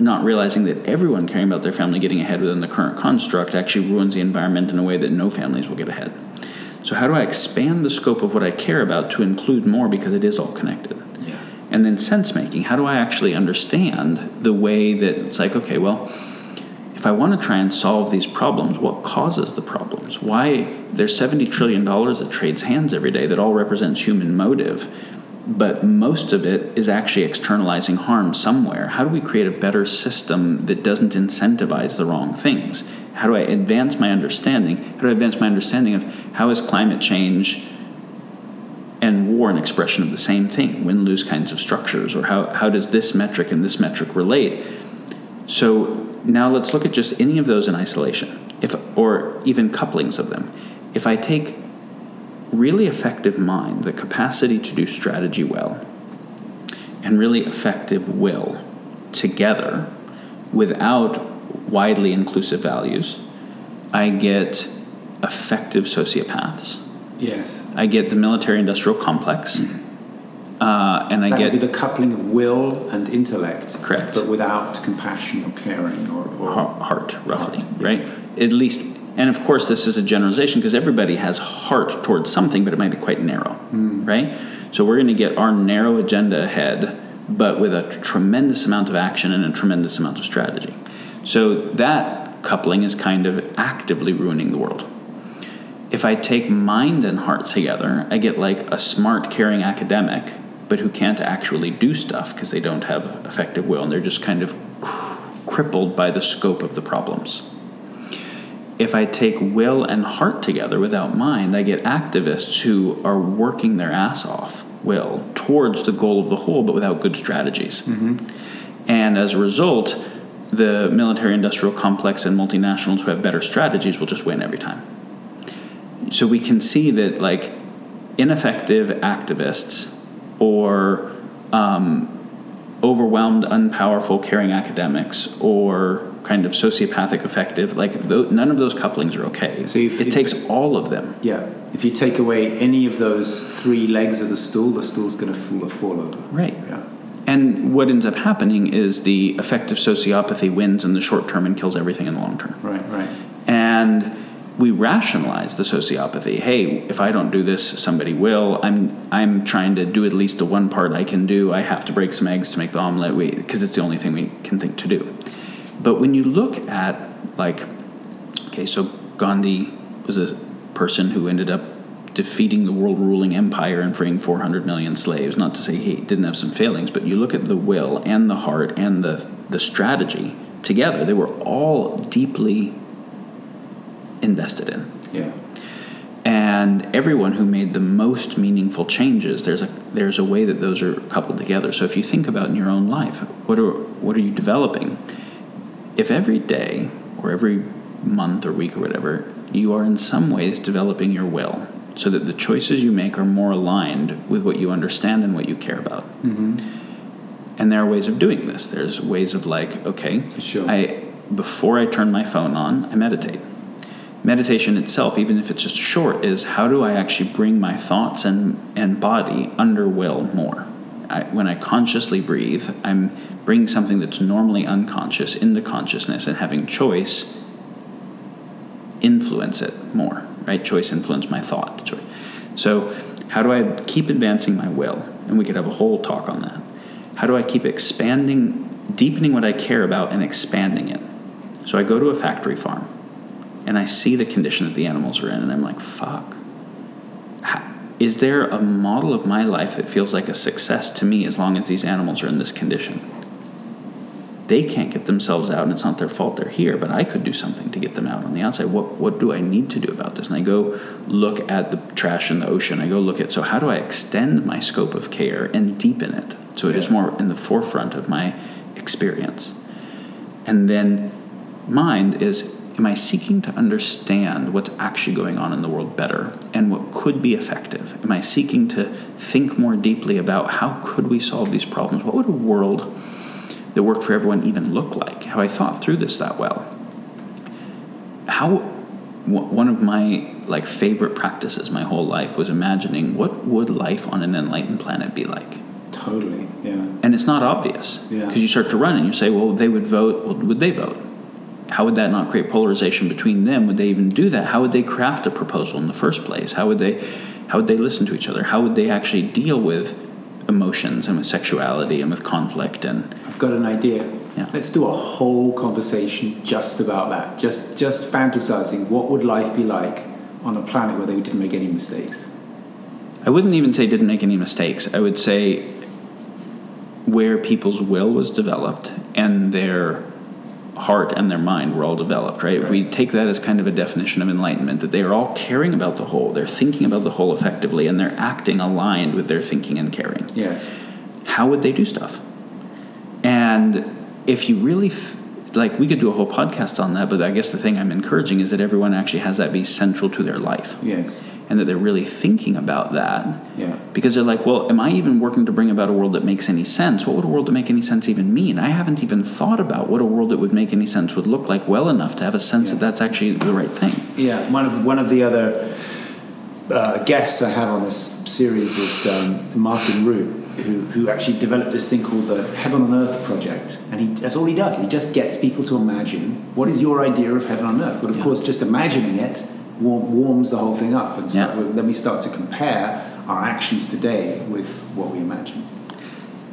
not realizing that everyone caring about their family getting ahead within the current construct actually ruins the environment in a way that no families will get ahead. So, how do I expand the scope of what I care about to include more because it is all connected? Yeah. And then sense making. How do I actually understand the way that it's like, okay, well, if I want to try and solve these problems, what causes the problems? Why there's $70 trillion that trades hands every day that all represents human motive, but most of it is actually externalizing harm somewhere. How do we create a better system that doesn't incentivize the wrong things? How do I advance my understanding? How do I advance my understanding of how is climate change and war an expression of the same thing, win lose kinds of structures, or how, how does this metric and this metric relate? So now let's look at just any of those in isolation, if, or even couplings of them. If I take really effective mind, the capacity to do strategy well, and really effective will together without widely inclusive values, I get effective sociopaths. Yes. I get the military industrial complex. Uh, and I That get would be the coupling of will and intellect. Correct. But without compassion or caring or, or ha- heart, roughly, right? At least, and of course, this is a generalization because everybody has heart towards something, but it might be quite narrow, mm. right? So we're going to get our narrow agenda ahead, but with a tremendous amount of action and a tremendous amount of strategy. So that coupling is kind of actively ruining the world. If I take mind and heart together, I get like a smart, caring academic, but who can't actually do stuff because they don't have effective will and they're just kind of crippled by the scope of the problems. If I take will and heart together without mind, I get activists who are working their ass off, will, towards the goal of the whole, but without good strategies. And as a result, the military industrial complex and multinationals who have better strategies will just win every time. So we can see that, like, ineffective activists or um, overwhelmed, unpowerful, caring academics or kind of sociopathic effective. Like th- none of those couplings are okay. So if- it if- takes all of them. Yeah. If you take away any of those three legs of the stool, the stool's going to fall, fall over. Right. Yeah. And what ends up happening is the effective sociopathy wins in the short term and kills everything in the long term. Right. Right. And we rationalize the sociopathy. Hey, if I don't do this, somebody will. I'm I'm trying to do at least the one part I can do. I have to break some eggs to make the omelet because it's the only thing we can think to do. But when you look at like, okay, so Gandhi was a person who ended up defeating the world ruling empire and freeing 400 million slaves. Not to say he didn't have some failings, but you look at the will and the heart and the, the strategy together, they were all deeply invested in. Yeah. And everyone who made the most meaningful changes, there's a there's a way that those are coupled together. So if you think about in your own life, what are what are you developing? If every day or every month or week or whatever, you are in some ways developing your will so that the choices you make are more aligned with what you understand and what you care about. Mm-hmm. And there are ways of doing this. There's ways of like, okay, sure. I before I turn my phone on, I meditate. Meditation itself, even if it's just short, is how do I actually bring my thoughts and, and body under will more? I, when I consciously breathe, I'm bringing something that's normally unconscious into consciousness and having choice influence it more, right? Choice influence my thought. So, how do I keep advancing my will? And we could have a whole talk on that. How do I keep expanding, deepening what I care about and expanding it? So, I go to a factory farm and I see the condition that the animals are in, and I'm like, fuck. Is there a model of my life that feels like a success to me as long as these animals are in this condition? they can't get themselves out and it's not their fault they're here but i could do something to get them out on the outside. What, what do i need to do about this? And i go look at the trash in the ocean. I go look at so how do i extend my scope of care and deepen it so it is more in the forefront of my experience? And then mind is am i seeking to understand what's actually going on in the world better and what could be effective am i seeking to think more deeply about how could we solve these problems what would a world that worked for everyone even look like? Have I thought through this that well? How w- one of my like favorite practices my whole life was imagining what would life on an enlightened planet be like. Totally. Yeah. And it's not obvious Yeah. because you start to run and you say, well, they would vote. Well, would they vote? How would that not create polarization between them? Would they even do that? How would they craft a proposal in the first place? How would they, how would they listen to each other? How would they actually deal with emotions and with sexuality and with conflict and I've got an idea. Yeah. Let's do a whole conversation just about that. Just just fantasizing what would life be like on a planet where they didn't make any mistakes. I wouldn't even say didn't make any mistakes. I would say where people's will was developed and their heart and their mind were all developed, right? If we take that as kind of a definition of enlightenment, that they are all caring about the whole, they're thinking about the whole effectively, and they're acting aligned with their thinking and caring. Yeah. How would they do stuff? And if you really, th- like, we could do a whole podcast on that, but I guess the thing I'm encouraging is that everyone actually has that be central to their life Yes. And that they're really thinking about that Yeah. because they're like, well, am I even working to bring about a world that makes any sense? What would a world that make any sense even mean? I haven't even thought about what a world that would make any sense would look like well enough to have a sense Yeah. that that's actually the right thing. Yeah, one of one of the other uh, guests I have on this series is um, Martin Rutte, who, who actually developed this thing called the Heaven on Earth Project, and he that's all he does. He just gets people to imagine what is your idea of heaven on earth. But of Yeah. course, just imagining it war- warms the whole thing up, and so Yeah. then we start to compare our actions today with what we imagine.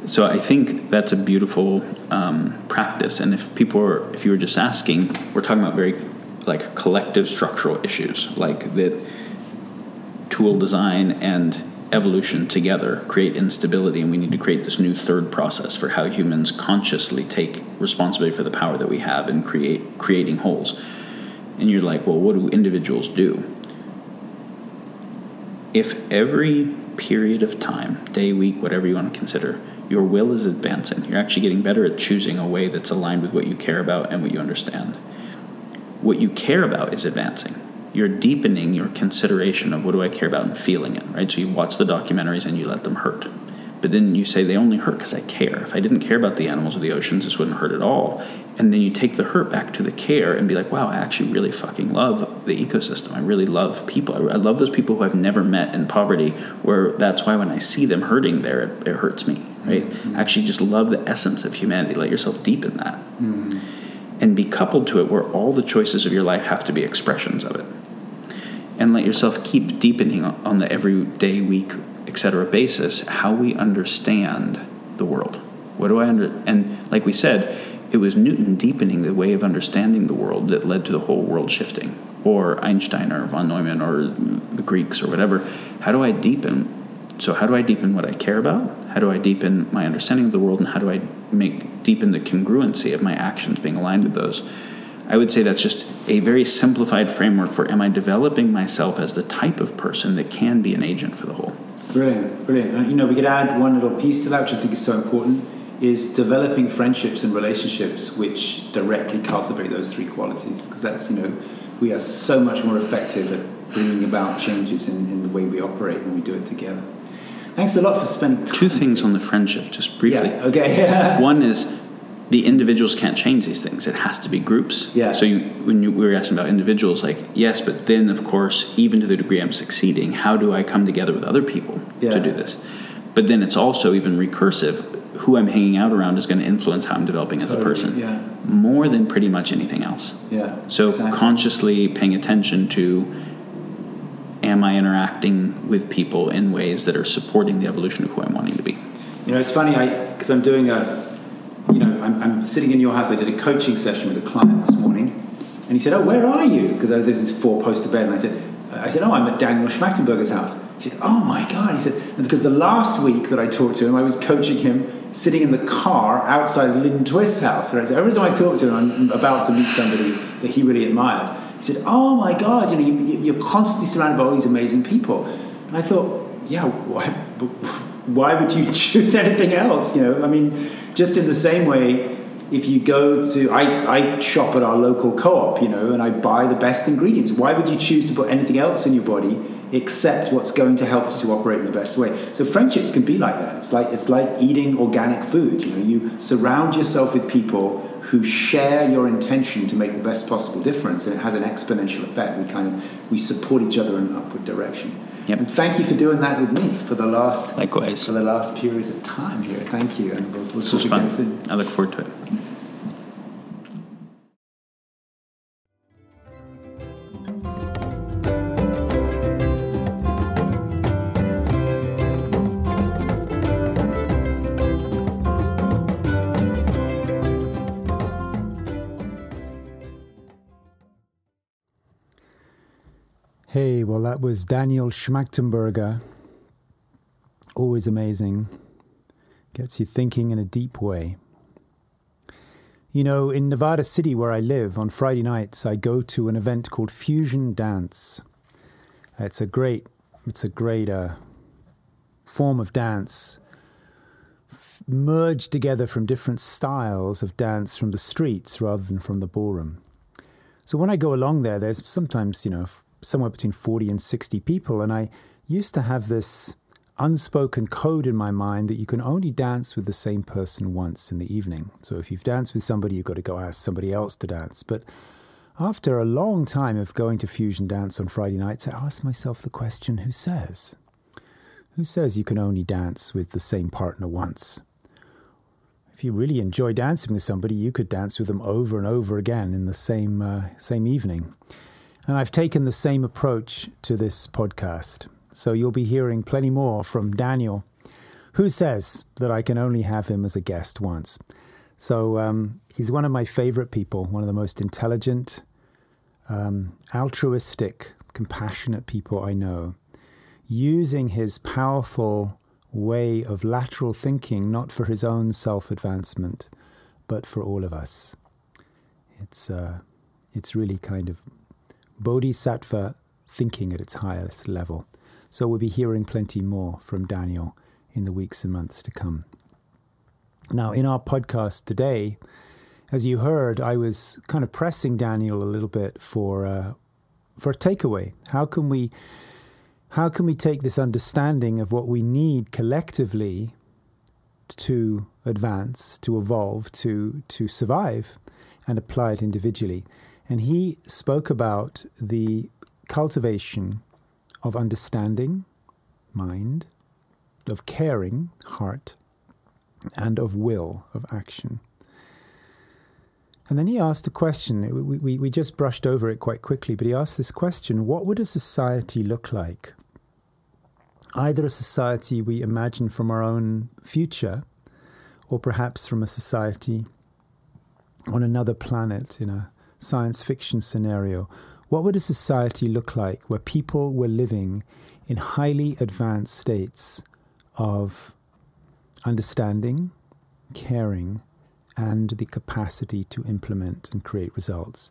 So I think that's a beautiful um, practice. And if people are, if you were just asking, we're talking about very like collective structural issues, like that tool design and evolution together create instability, and we need to create this new third process for how humans consciously take responsibility for the power that we have and create creating wholes. And you're like, well, what do individuals do? If every period of time, day, week, whatever you want to consider, your will is advancing, you're actually getting better at choosing a way that's aligned with what you care about and what you understand. What you care about is advancing. You're deepening your consideration of what do I care about and feeling it, right? So you watch the documentaries and you let them hurt. But then you say they only hurt because I care. If I didn't care about the animals or the oceans, this wouldn't hurt at all. And then you take the hurt back to the care and be like, wow, I actually really fucking love the ecosystem. I really love people. I, I love those people who I've never met in poverty, where that's why when I see them hurting there, it, it hurts me, right? Mm-hmm. Actually, just love the essence of humanity. Let yourself deepen that. Mm-hmm. And be coupled to it where all the choices of your life have to be expressions of it. And let yourself keep deepening on the everyday, week, etc. basis how we understand the world. What do I under and like we said, it was Newton deepening the way of understanding the world that led to the whole world shifting, or Einstein or von Neumann or the Greeks or whatever. How do I deepen? So how do I deepen what I care about? How do I deepen my understanding of the world, and how do I make deepen the congruency of my actions being aligned with those? I would say that's just a very simplified framework for am I developing myself as the type of person that can be an agent for the whole? Brilliant, brilliant. And, you know, we could add one little piece to that, which I think is so important, is developing friendships and relationships which directly cultivate those three qualities. Because that's, you know, we are so much more effective at bringing about changes in, in the way we operate when we do it together. Thanks a lot for spending Two things on the friendship, just briefly. Yeah, okay. [laughs] one is the individuals can't change these things. It has to be groups. Yeah. So you, when you, we were asking about individuals, like yes, but then of course, even to the degree I'm succeeding, how do I come together with other people yeah. to do this? But then it's also even recursive. Who I'm hanging out around is going to influence how I'm developing totally, as a person. Yeah. More than pretty much anything else. Yeah. So exactly. consciously paying attention to am I interacting with people in ways that are supporting the evolution of who I'm wanting to be? You know, it's funny, I because I'm doing a you know, I'm, I'm, sitting in your house. I did a coaching session with a client this morning, and he said, "Oh, where are you?" Because oh, there's this four poster bed, and I said, "I said, oh, I'm at Daniel Schmachtenberger's house." He said, "Oh my God!" He said, because the last week that I talked to him, I was coaching him sitting in the car outside Lynn Twist's house. Right? So every time I talk to him, I'm about to meet somebody that he really admires. He said, "Oh my God! You know, you, you're constantly surrounded by all these amazing people." And I thought, "Yeah, why, why would you [laughs] choose anything else?" You know, I mean just in the same way, if you go to, I, I shop at our local co-op, you know, and I buy the best ingredients. Why would you choose to put anything else in your body except what's going to help you to operate in the best way? So friendships can be like that. It's like it's like eating organic food. You know, you surround yourself with people who share your intention to make the best possible difference, and it has an exponential effect. We kind of we support each other in an upward direction. Yep. And thank you for doing that with me for the last likewise for the last period of time here. Thank you, and we'll, we'll talk again soon. I look forward to it. Hey, well, that was Daniel Schmachtenberger. Always amazing. Gets you thinking in a deep way. You know, in Nevada City, where I live, on Friday nights, I go to an event called Fusion Dance. It's a great, it's a great uh, form of dance, f- merged together from different styles of dance from the streets rather than from the ballroom. So when I go along there, there's sometimes, you know, somewhere between 40 and 60 people. And I used to have this unspoken code in my mind that you can only dance with the same person once in the evening. So if you've danced with somebody, you've got to go ask somebody else to dance. But after a long time of going to fusion dance on Friday nights, I asked myself the question who says? Who says you can only dance with the same partner once? If you really enjoy dancing with somebody, you could dance with them over and over again in the same uh, same evening. And I've taken the same approach to this podcast. So you'll be hearing plenty more from Daniel, who says that I can only have him as a guest once. So um, he's one of my favorite people, one of the most intelligent, um, altruistic, compassionate people I know, using his powerful way of lateral thinking not for his own self advancement, but for all of us. It's, uh, it's really kind of bodhisattva thinking at its highest level. So we'll be hearing plenty more from Daniel in the weeks and months to come. Now, in our podcast today, as you heard, I was kind of pressing Daniel a little bit for uh, for a takeaway. How can we how can we take this understanding of what we need collectively to advance, to evolve, to to survive, and apply it individually. And he spoke about the cultivation of understanding, mind, of caring, heart, and of will, of action. And then he asked a question. We, we, we just brushed over it quite quickly, but he asked this question What would a society look like? Either a society we imagine from our own future, or perhaps from a society on another planet in a science fiction scenario. What would a society look like where people were living in highly advanced states of understanding, caring, and the capacity to implement and create results.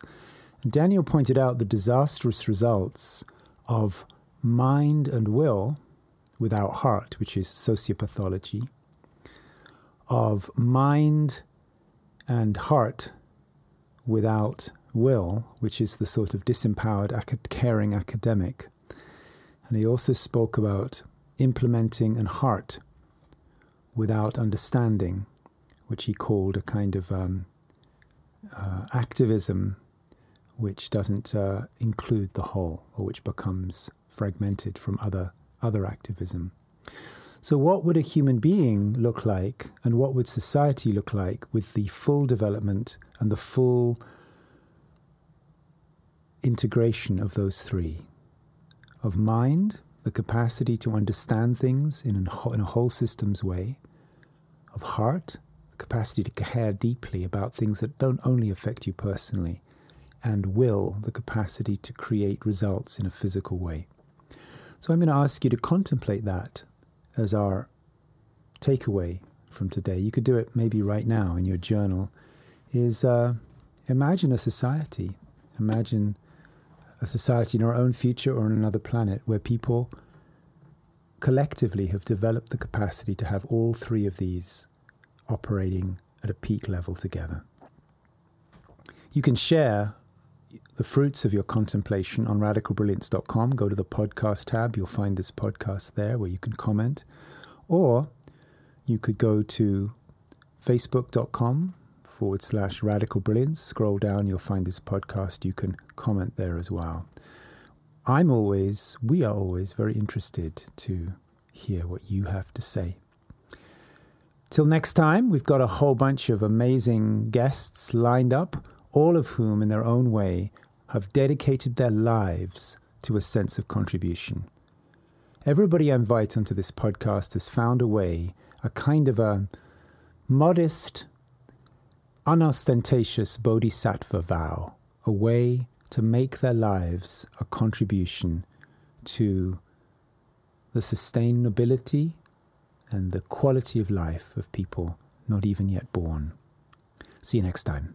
Daniel pointed out the disastrous results of mind and will without heart, which is sociopathology, of mind and heart without will, which is the sort of disempowered, caring academic. And he also spoke about implementing and heart without understanding, which he called a kind of um, uh, activism which doesn't uh, include the whole or which becomes fragmented from other other activism. So, what would a human being look like, and what would society look like with the full development and the full integration of those three of mind, the capacity to understand things in a, in a whole systems way, of heart, the capacity to care deeply about things that don't only affect you personally, and will, the capacity to create results in a physical way. So I'm going to ask you to contemplate that as our takeaway from today. You could do it maybe right now in your journal. Is uh, imagine a society. Imagine a society in our own future or on another planet where people collectively have developed the capacity to have all three of these operating at a peak level together. You can share the fruits of your contemplation on radicalbrilliance.com. Go to the podcast tab, you'll find this podcast there where you can comment. Or you could go to facebook.com forward slash radical brilliance. Scroll down, you'll find this podcast. You can comment there as well. I'm always, we are always very interested to hear what you have to say. Till next time, we've got a whole bunch of amazing guests lined up, all of whom, in their own way, have dedicated their lives to a sense of contribution. Everybody I invite onto this podcast has found a way, a kind of a modest, unostentatious bodhisattva vow, a way to make their lives a contribution to the sustainability and the quality of life of people not even yet born. See you next time.